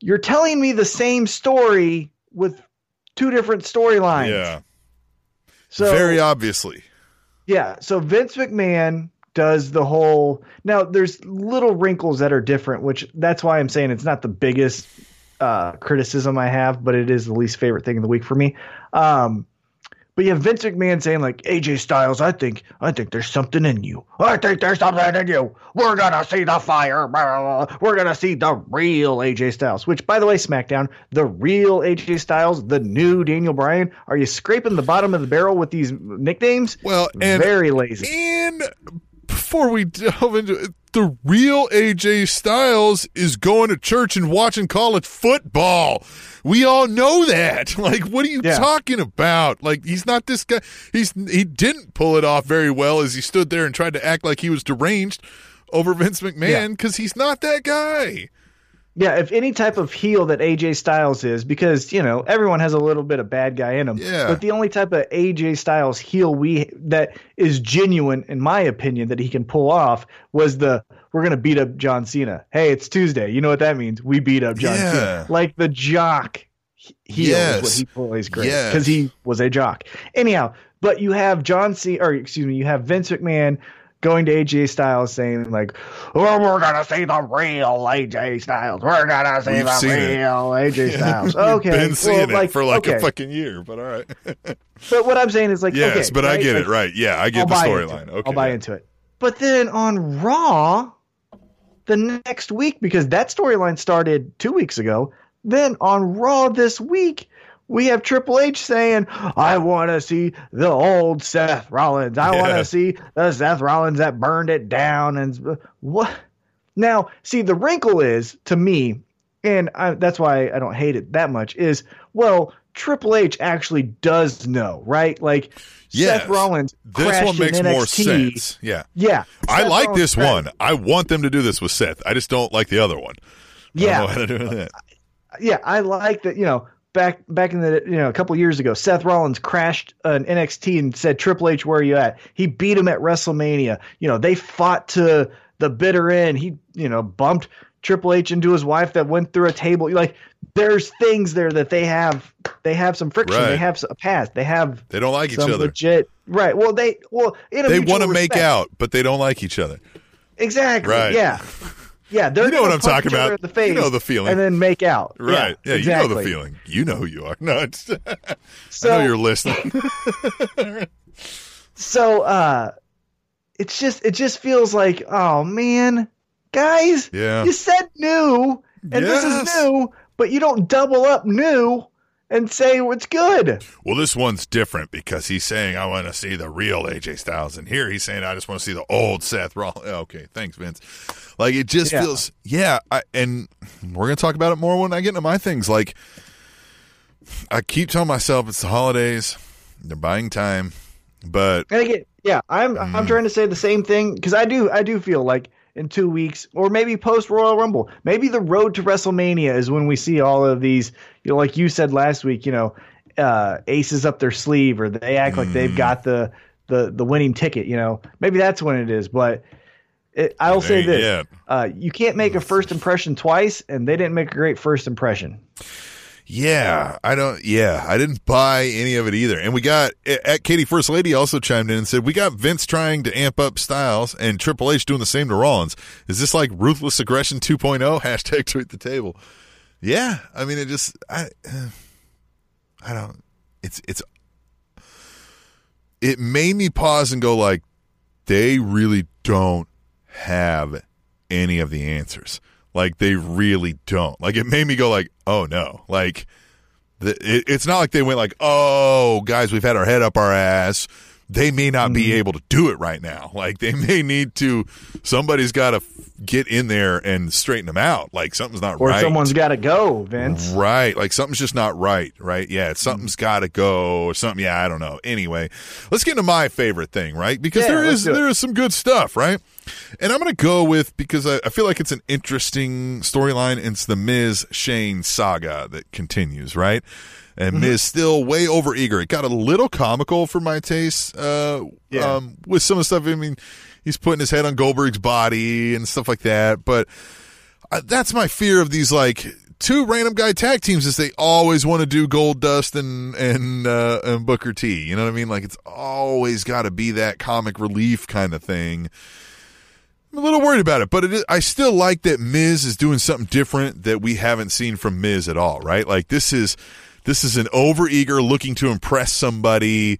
you're telling me the same story with two different storylines. yeah, So very obviously. yeah, so Vince McMahon does the whole now there's little wrinkles that are different, which that's why I'm saying it's not the biggest uh, criticism I have, but it is the least favorite thing of the week for me. Um, but you have Vince McMahon saying like AJ Styles, I think I think there's something in you. I think there's something in you. We're gonna see the fire. We're gonna see the real AJ Styles. Which, by the way, SmackDown, the real AJ Styles, the new Daniel Bryan. Are you scraping the bottom of the barrel with these nicknames? Well, and very lazy. And before we delve into it, the real AJ Styles is going to church and watching college football. We all know that. <laughs> Like, what are you Yeah. talking about? Like, he's not this guy. He's he didn't pull it off very well as he stood there and tried to act like he was deranged over Vince McMahon Yeah. because he's not that guy. Yeah, if any type of heel that AJ Styles is, because you know everyone has a little bit of bad guy in them. Yeah. But the only type of AJ Styles heel we that is genuine, in my opinion, that he can pull off was the we're gonna beat up John Cena. Hey, it's Tuesday. You know what that means? We beat up John Yeah. Cena. Like the jock heel Yes. is what he plays great Yes. because he was a jock. Anyhow, but you have John C. or excuse me, you have Vince McMahon going to AJ Styles saying like, "Oh, we're gonna see the real AJ Styles. We're gonna see We've the seen it. real AJ <laughs> Styles." Okay, Been seeing well, it for like okay. a fucking year, but all right. <laughs> But what I'm saying is like, yes, okay, but I get Like, it. Right? Yeah, I I'll get the storyline. Okay, I'll buy yeah. into it. But then on Raw, the next week, because that storyline started two weeks ago, then on Raw this week, we have Triple H saying, I want to see the old Seth Rollins. I want to see the Seth Rollins that burned it down. And what? Now, see, the wrinkle is to me, and I, that's why I don't hate it that much, is, well, Triple H actually does know, right? Like, Yes. Seth Rollins. This one makes more sense. Yeah. Yeah, I like Rollins this crashed- one. I want them to do this with Seth. I just don't like the other one. I Yeah, don't know how to do that. yeah, I like that. You know, back back in the you know a couple years ago, Seth Rollins crashed an NXT and said, "Triple H, where are you at?" He beat him at WrestleMania. You know, they fought to the bitter end. He you know bumped Triple H into his wife that went through a table. Like, there's things there that they have. They have some friction. They have a past. They have They don't like each other. legit. Right. Well, they well in a They want to make out, but they don't like each other. Exactly. Right. Yeah. Yeah. They're You know what I'm talking about. The face You know the feeling. And then make out. Right. Yeah, exactly. you know the feeling. You know who you are. <laughs> No, it's, <laughs> I So, know you're listening. <laughs> so uh it's just it just feels like oh man guys Yeah. you said new and this is new but you don't double up new and say what's good well, this one's different because he's saying, I want to see the real AJ Styles. And here he's saying, I just want to see the old Seth Rollins. <laughs> Okay. Thanks, Vince. Like, it just Yeah. feels, yeah. I, and we're going to talk about it more when I get into my things. Like, I keep telling myself it's the holidays, they're buying time, but and again yeah i'm Mm. i'm trying to say the same thing because i do i do feel like in two weeks or maybe post royal rumble. Maybe the road to wrestlemania is when we see all of these you know like you said last week you know uh aces up their sleeve or they act like Mm. they've got the the the winning ticket you know. Maybe that's when it is but it, i'll say this uh you can't make a first impression twice and they didn't make a great first impression Yeah, I don't. Yeah, I didn't buy any of it either. And we got at Katie First Lady also chimed in and said we got Vince trying to amp up Styles and Triple H doing the same to Rollins. Is this like ruthless aggression 2.0? <laughs> Hashtag tweet the table. Yeah, I mean it just I <sighs> I don't. It's it's it made me pause and go like they really don't have any of the answers. Like they really don't. Like it made me go like, oh no. Like the, it, it's not like they went like, oh guys, we've had our head up our ass. They may not be Mm-hmm. able to do it right now. Like they <laughs> may need to. Somebody's got to get in there and straighten them out. Like something's not Or right. Or someone's got to go, Vince. Right. Like something's just not right. Right. Yeah. Something's Mm-hmm. got to go or something. Yeah. I don't know. Anyway, let's get into my favorite thing, right? Because Yeah, there is, there is some good stuff, right? And I'm going to go with because I, I feel like it's an interesting storyline. It's the Miz Shane saga that continues, right? And Mm-hmm. Miz still way over eager. It got a little comical for my taste, uh, Yeah. um, with some of the stuff. I mean, he's putting his head on Goldberg's body and stuff like that. But uh, that's my fear of these like two random guy tag teams is they always want to do Goldust and and uh, and Booker T. You know what I mean? Like it's always got to be that comic relief kind of thing. I'm a little worried about it, but it is, I still like that Miz is doing something different that we haven't seen from Miz at all. Right? Like this is this is an overeager looking to impress somebody.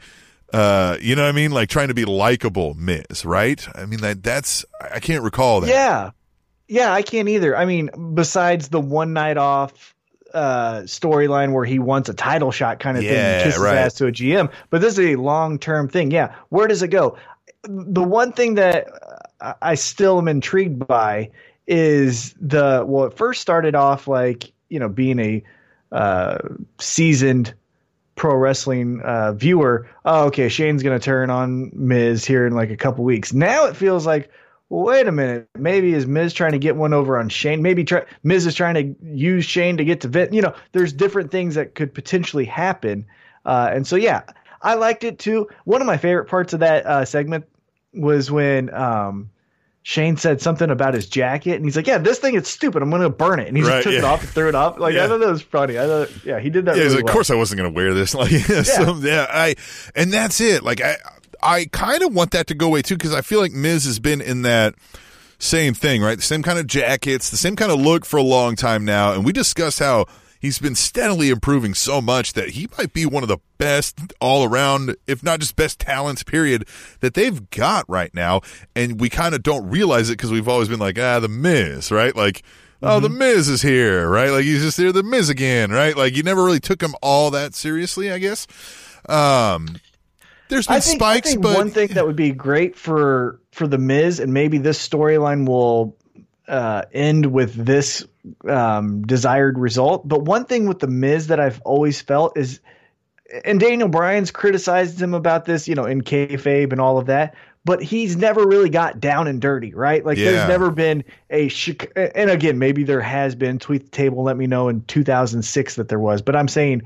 Uh, you know what I mean? Like trying to be likable, Miz. Right? I mean that that's I can't recall that. Yeah. Yeah, I can't either. I mean, besides the one night off uh storyline where he wants a title shot kind of thing Yeah, and kisses right. ass to a GM, but this is a long term thing. Yeah. Where does it go? The one thing that I- still am intrigued by is the well, it first started off like, you know, being a uh seasoned pro wrestling uh, viewer, oh, okay, Shane's going to turn on Miz here in like a couple weeks. Now it feels like, wait a minute, maybe is Miz trying to get one over on Shane? Maybe try, Miz is trying to use Shane to get to Vince. You know, there's different things that could potentially happen. Uh, and so, yeah, I liked it too. One of my favorite parts of that uh, segment was when um, Shane said something about his jacket, and he's like, "Yeah, this thing is stupid. I'm going to burn it." And he Right, just took it off and threw it off. Like Yeah. I thought that was funny. I thought, yeah, he did that. Yeah, really like, well. of course I wasn't going to wear this. <laughs> Like, yeah, so, yeah, I, and that's it. Like, I, I kind of want that to go away too because I feel like Miz has been in that same thing, right? The same kind of jackets, the same kind of look for a long time now, and we discussed how he's been steadily improving so much that he might be one of the best all around, if not just best talents, period, that they've got right now. And we kind of don't realize it because we've always been like, ah, the Miz, right? Like, oh, the Miz is here, right? Like he's just here, the Miz again, right? Like you never really took him all that seriously, I guess. Um, there's been I think, spikes, I think but one thing that would be great for for the Miz, and maybe this storyline will uh, end with this um, desired result. But one thing with the Miz that I've always felt is, and Daniel Bryan's criticized him about this, you know, in kayfabe and all of that. But he's never really got down and dirty, right? Like Yeah. there's never been a chic- and again, maybe there has been. Tweet the table, let me know in 2006 that there was. But I'm saying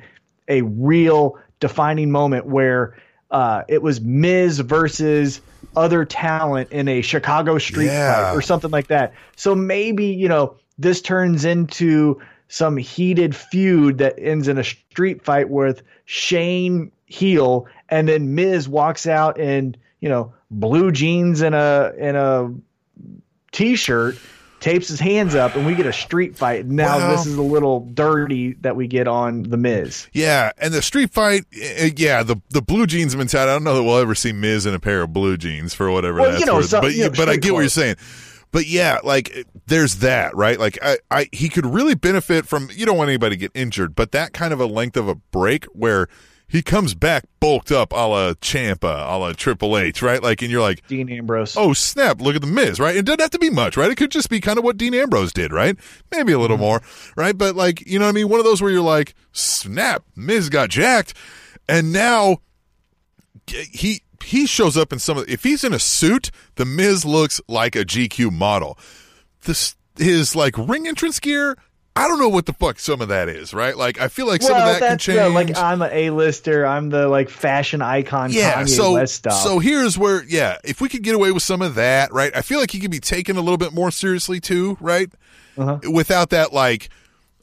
a real defining moment where uh, it was Miz versus other talent in a Chicago street Yeah. fight or something like that. So maybe, you know, this turns into some heated feud that ends in a street fight with Shane heel and then Miz walks out in, you know, blue jeans and a and a t-shirt tapes his hands up and we get a street fight. Now Well- this is a little dirty that we get on the Miz. Yeah, and the street fight, uh, yeah, the the blue jeans mentality. I don't know that we'll ever see Miz in a pair of blue jeans for whatever Well, that's you know, worth. but you know, but I get what you're saying. But yeah, like there's that, right? Like I, I he could really benefit from. You don't want anybody to get injured, but that kind of a length of a break where he comes back bulked up, a la Champa, a la Triple H, right? Like, and you're like, Dean Ambrose. oh snap look at the miz right? It doesn't have to be much right? It could just be kind of what dean ambrose did right? Maybe a little Mm-hmm. more right? But like you know what i mean? One of those where you're like snap miz got jacked. And now he he shows up in some of if he's in a suit the miz looks like a gq model. This his like ring entrance gear i don't know what the fuck some of that is right like i feel like some well, of that can change the, like I'm an A-lister. I'm the like fashion icon. yeah Kanye so West stuff. so here's where yeah if we could get away with some of that right i feel like he could be taken a little bit more seriously too right Uh-huh. without that like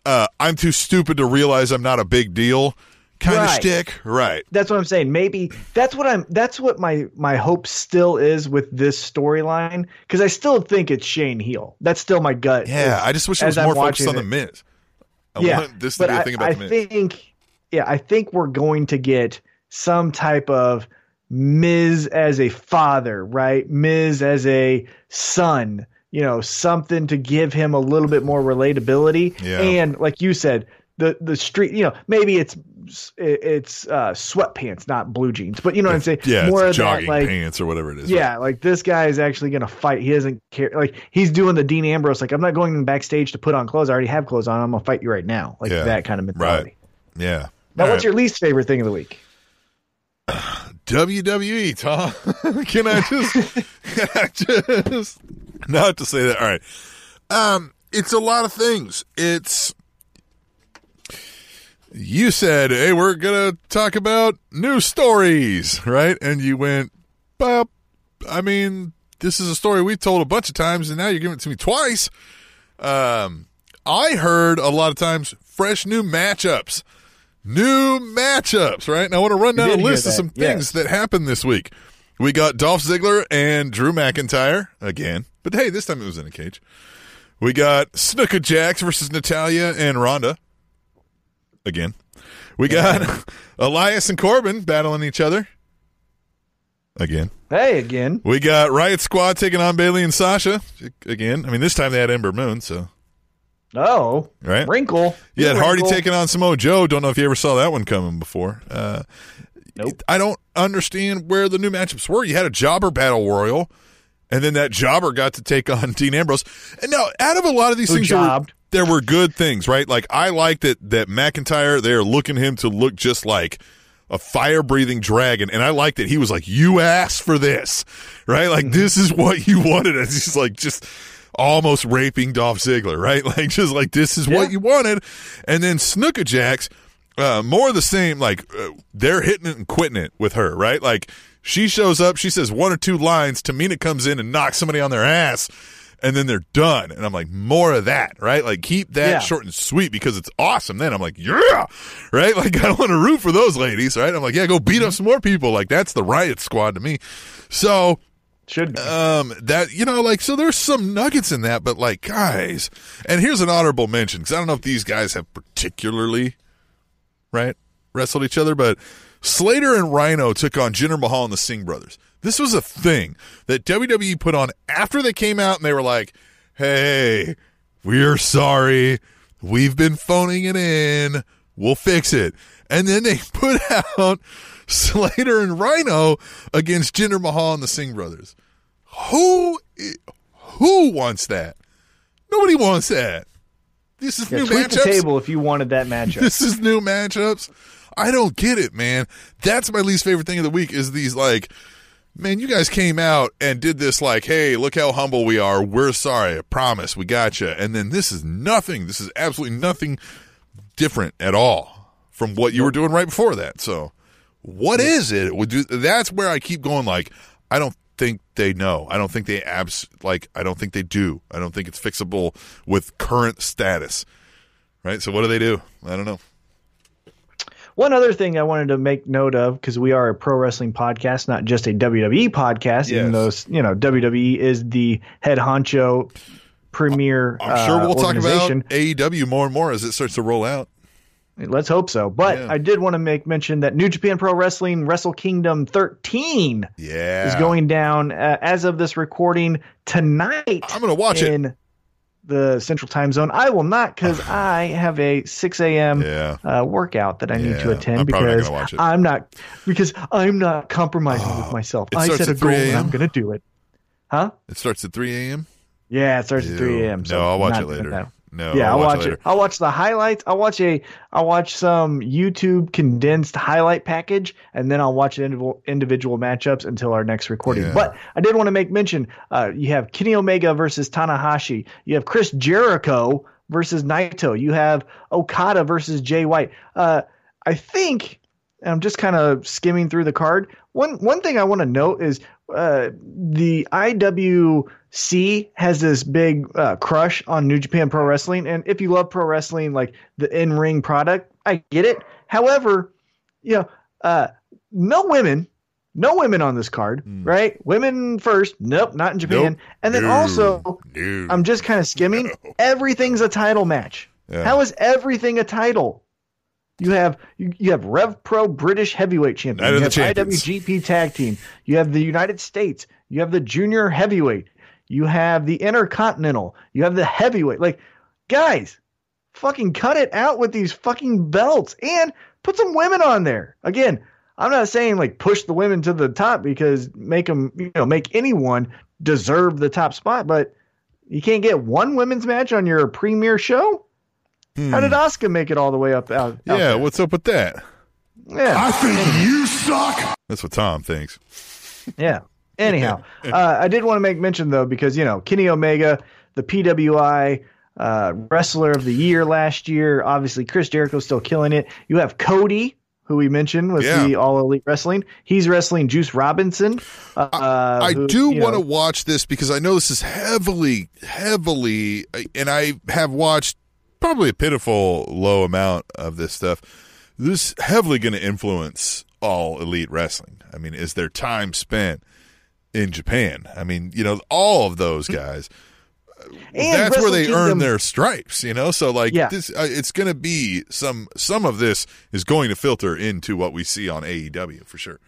uh, I'm too stupid to realize I'm not a big deal kind of Right. shtick. Right. That's what I'm saying. Maybe that's what I'm. That's what my my hope still is with this storyline because I still think it's Shane Heel. That's still my gut. Yeah. I just wish it as was I'm more focused on the. Miz. I yeah, this to be a I, thing about I the Miz. think, yeah, I think we're going to get some type of Miz as a father, right? Miz as a son. You know, something to give him a little bit more relatability. Yeah. And like you said, the the street. You know, maybe it's it's uh, sweatpants, not blue jeans. But you know what I'm saying? yeah, more of jogging that, like pants or whatever it is. yeah, like this guy is actually going to fight. He doesn't care. Like he's doing the Dean Ambrose. Like I'm not going backstage to put on clothes. I already have clothes on. I'm gonna fight you right now. Like Yeah, that kind of mentality. Right. Yeah. Now, All what's right. your least favorite thing of the week? WWE, Tom. <laughs> can I just, can I just, not to say that. All right. Um, it's a lot of things. It's, you said, hey, we're going to talk about news stories, <laughs> right? And you went, well, I mean, this is a story we told a bunch of times, and now you're giving it to me twice. Um, I heard a lot of times fresh new matchups. New matchups, right? And I want to run down a list of some yes. things that happened this week. We got Dolph Ziggler and Drew McIntyre again, but hey, this time it was in a cage. We got Snuka Jax versus Natalya and Ronda again. We got <laughs> Elias and Corbin battling each other again. Hey, again. We got Riot Squad taking on Bayley and Sasha again. I mean, this time they had Ember Moon, so Oh, Right. Wrinkle. you had Hardy taking on Samoa Joe. Don't know if you ever saw that one coming before. Uh, Nope. I don't understand where the new matchups were. You had a Jobber Battle Royal, and then that Jobber got to take on <laughs> Dean Ambrose. And now, out of a lot of these Who things, jobbed. There were good things, right? Like I liked that that McIntyre. They're looking him to look just like a fire breathing dragon, and I liked that he was like, "You asked for this, right? Like Mm-hmm. this is what you wanted." And he's like just almost raping Dolph Ziggler, right? <laughs> Like just like this is what you wanted. And then Snuka Jax, uh, more of the same. Like uh, they're hitting it and quitting it with her, right? Like she shows up, she says one or two lines. Tamina comes in and knocks somebody on their ass. And then they're done. And I'm like, more of that, right? Like, keep that Yeah. short and sweet because it's awesome. Then I'm like, yeah, right? <laughs> Like, I want to root for those ladies, right? I'm like, yeah, go beat up some more people. Like, that's the riot squad to me. So, Should be. um that you know like so there's some nuggets in that but like guys and here's an honorable mention because i don't know if these guys have particularly right wrestled each other but slater and rhyno took on jinder mahal and the singh brothers this was a thing that wwe put on after they came out and they were like hey we're sorry we've been phoning it in we'll fix it and then they <laughs> put out slater and rhyno against jinder mahal and the singh brothers who who wants that? Nobody wants that. This is yeah, new tweet the matchups. table if you wanted that <laughs> matchup. This is new matchups. I don't get it, man. That's my least favorite thing of the week is these like man, you guys came out and did this like, hey, look how humble we are. We're sorry. I promise. We got you. And then this is nothing. This is absolutely nothing different at all from what you were doing right before that. So, what is it? Would do that's where I keep going like I don't think they know. I don't think they abs like I don't think they do. I don't think it's fixable with current status. Right? So what do they do? I don't know. One other thing I wanted to make note of because we are a pro wrestling podcast, not just a WWE podcast, even though you know WWE is the head honcho premier. I'm sure uh, we'll talk about. AEW more and more as it starts to roll out. Let's hope so. But Yeah. I did want to make mention that New Japan Pro Wrestling Wrestle Kingdom 13 Yeah. is going down uh, as of this recording tonight. I'm gonna watch it. The Central Time Zone. I will not because <sighs> I have a 6 a.m. Yeah. Uh, workout that I need to attend I'm not because it. I'm not because I'm not compromising with myself. I set a goal and I'm going to do it. Huh? It starts at 3 a.m. Yeah, it starts at 3 a.m. So no, I'll watch it later. No, yeah, I'll, watch, later. it. I'll watch the highlights. I'll watch a. I'll watch some YouTube condensed highlight package, and then I'll watch individual individual matchups until our next recording. Yeah. But I did want to make mention. Uh, you have Kenny Omega versus Tanahashi. You have Chris Jericho versus Naito. You have Okada versus Jay White. Uh, I think and I'm just kind of skimming through the card. One one thing I want to note is uh, the C has this big uh, crush on New Japan Pro Wrestling, and if you love pro wrestling, like the in ring product, I get it. However, you know, uh, no women, no women on this card, right? Women first, nope, not in Japan. Nope. And then No. also, No. I'm just kind of skimming. Everything's a title match. Yeah. How is everything a title? You have you, you have Rev Pro British Heavyweight Champion. You have Champions. IWGP Tag Team. You have the United States. You have the Junior Heavyweight. You have the Intercontinental. You have the Heavyweight. Like, guys, fucking cut it out with these fucking belts and put some women on there. Again, I'm not saying like push the women to the top because make them you know make anyone deserve the top spot, but you can't get one women's match on your premiere show. How did Oscar make it all the way up out? out Hmm. yeah, there? what's up with that? yeah, I think you suck. That's what Tom thinks. yeah. <laughs> Anyhow, <laughs> uh, I did want to make mention though because you know Kenny Omega, the PWI uh, wrestler of the year last year. Obviously, Chris Jericho's still killing it. You have Cody, who we mentioned was Yeah. the All Elite Wrestling. He's wrestling Juice Robinson. Uh, I who, do want to watch this because I know this is heavily, heavily, and I have watched probably a pitiful low amount of this stuff. This heavily going to influence all elite wrestling. I mean, is their time spent in Japan? I mean, you know, all of those guys. And that's where they Kingdom- earn their stripes, you know. So, like, Yeah. this, uh, it's going to be some. Some of this is going to filter into what we see on AEW for sure.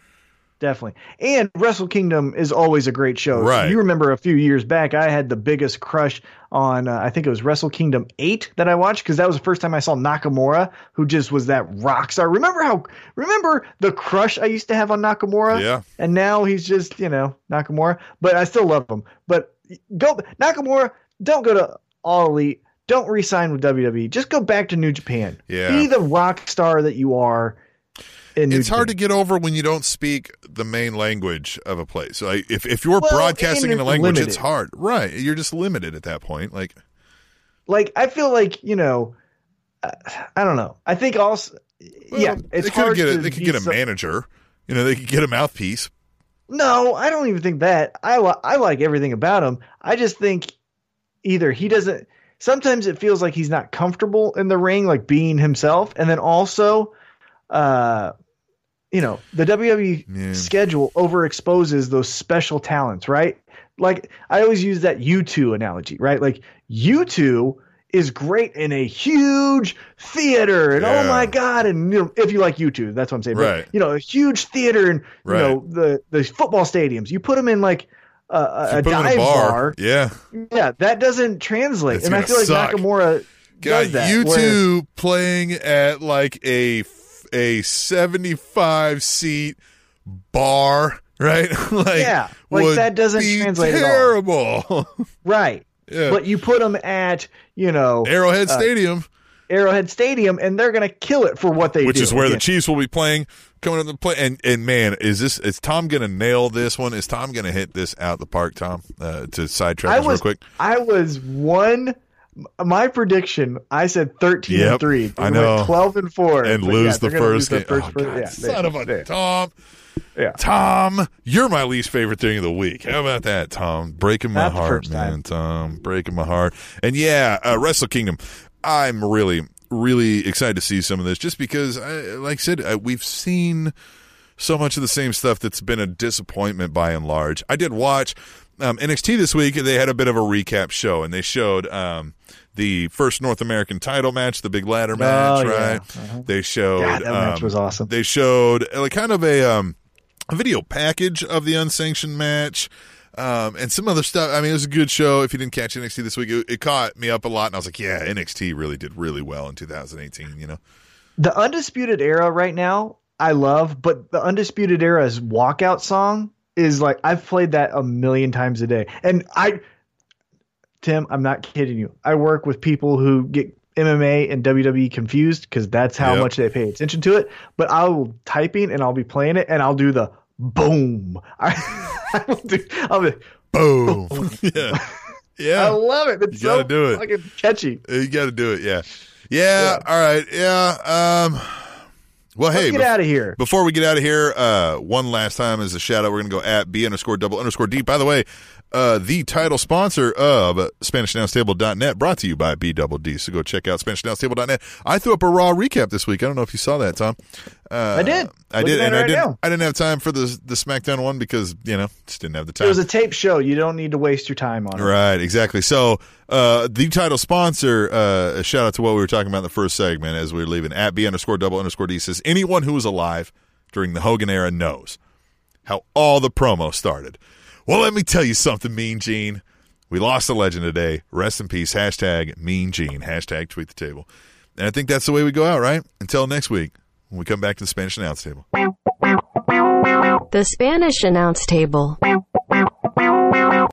Definitely. And Wrestle Kingdom is always a great show. Right. You remember a few years back, I had the biggest crush on, uh, I think it was Wrestle Kingdom 8 that I watched because that was the first time I saw Nakamura, who just was that rock star. Remember how, remember the crush I used to have on Nakamura? Yeah. And now he's just, you know, Nakamura, but I still love him. But go, Nakamura, don't go to All Elite. Don't re-sign with WWE. Just go back to New Japan. Yeah. Be the rock star that you are. In New it's hard to get over when you don't speak the main language of a place. Like if, if you're Well, broadcasting in a language, limited. it's hard. Right. You're just limited at that point. Like like I feel like you know, uh, I don't know. I think also, yeah, well, it's they could hard get a, they could get a so- manager. You know, they could get a mouthpiece. No, I don't even think that. I li- I like everything about him. I just think either he doesn't. Sometimes it feels like he's not comfortable in the ring, like being himself, and then also, uh, you know, the WWE Yeah. schedule overexposes those special talents, right? Like I always use that U2 analogy, right? Like U2 is great in a huge theater and Yeah. oh my god and you know, if you like U2 that's what I'm saying But, Right. you know a huge theater and you know the the football stadiums you put them in like a, dive a bar, bar yeah. yeah that doesn't translate It's and I feel like. Nakamura Got does that where- two playing at like a a seventy five seat bar, <laughs> right? <laughs> like Yeah, like, that doesn't translate at all. terrible. <laughs> right Yeah. but you put them at you know Arrowhead uh, Stadium. Arrowhead Stadium and they're gonna kill it for what they which do Which is where the Chiefs will be playing coming up the play. And and man, is this is Tom going to nail this one? Is Tom going to hit this out the park? Tom, uh, to sidetrack us real quick. I was one. My prediction, I said thirteen Yep, and three. They I know. twelve and four, And But lose yeah, the they're gonna first game. Oh, yeah, son they- of a they- Tom. yeah. Tom, you're my least favorite thing of the week. How about that, Tom? Breaking my Not heart, first man. Tom, breaking my heart. And yeah, uh, Wrestle Kingdom. I'm really, really excited to see some of this, just because, I, like I said, uh, we've seen so much of the same stuff that's been a disappointment by and large. I did watch um, NXT this week. They had a bit of a recap show, and they showed um, the first North American title match, the big ladder match, Oh, yeah. right? They showed God, that match um, was awesome. They showed uh, like kind of a um, a video package of the unsanctioned match. Um, and some other stuff. I mean, it was a good show. If you didn't catch NXT this week, it, it caught me up a lot, and I was like, "Yeah, NXT really did really well in 2018." You know, The undisputed era right now, I love, but the undisputed era's walkout song is like I've played that a million times a day, and I, Tim, I'm not kidding you. I work with people who get MMA and WWE confused because that's how Yep. much they pay attention to it. But I'll typing and I'll be playing it, and I'll do the boom. I, <laughs> I will do. I'll be, boom. <laughs> yeah, <laughs> Yeah. I love it. It's You gotta so do it. fucking catchy. You got to do it. Yeah. yeah, All right. Yeah. Um. Well, Let's hey, get bef- out of here. Before we get out of here, uh, one last time as a shout out, we're going to go at B underscore double underscore D. By the way, uh, the title sponsor of SpanishAnnounceTable.net, brought to you by B Double D. So go check out SpanishAnnounceTable.net. I threw up a raw recap this week. I don't know if you saw that, Tom. Uh, I did. I did, and it I didn't. now. I didn't have time for the the SmackDown one because you know just didn't have the time. It was a tape show. You don't need to waste your time on it. Right, exactly. So, uh, the title sponsor, uh, a shout out to what we were talking about in the first segment as we were leaving at B underscore double underscore D says, anyone who was alive during the Hogan era knows how all the promo started. Well, let me tell you something, Mean Gene. We lost a legend today. Rest in peace. Hashtag Mean Gene. Hashtag tweet the table. And I think that's the way we go out, right? Until next week when we come back to the Spanish announce table. The Spanish announce table.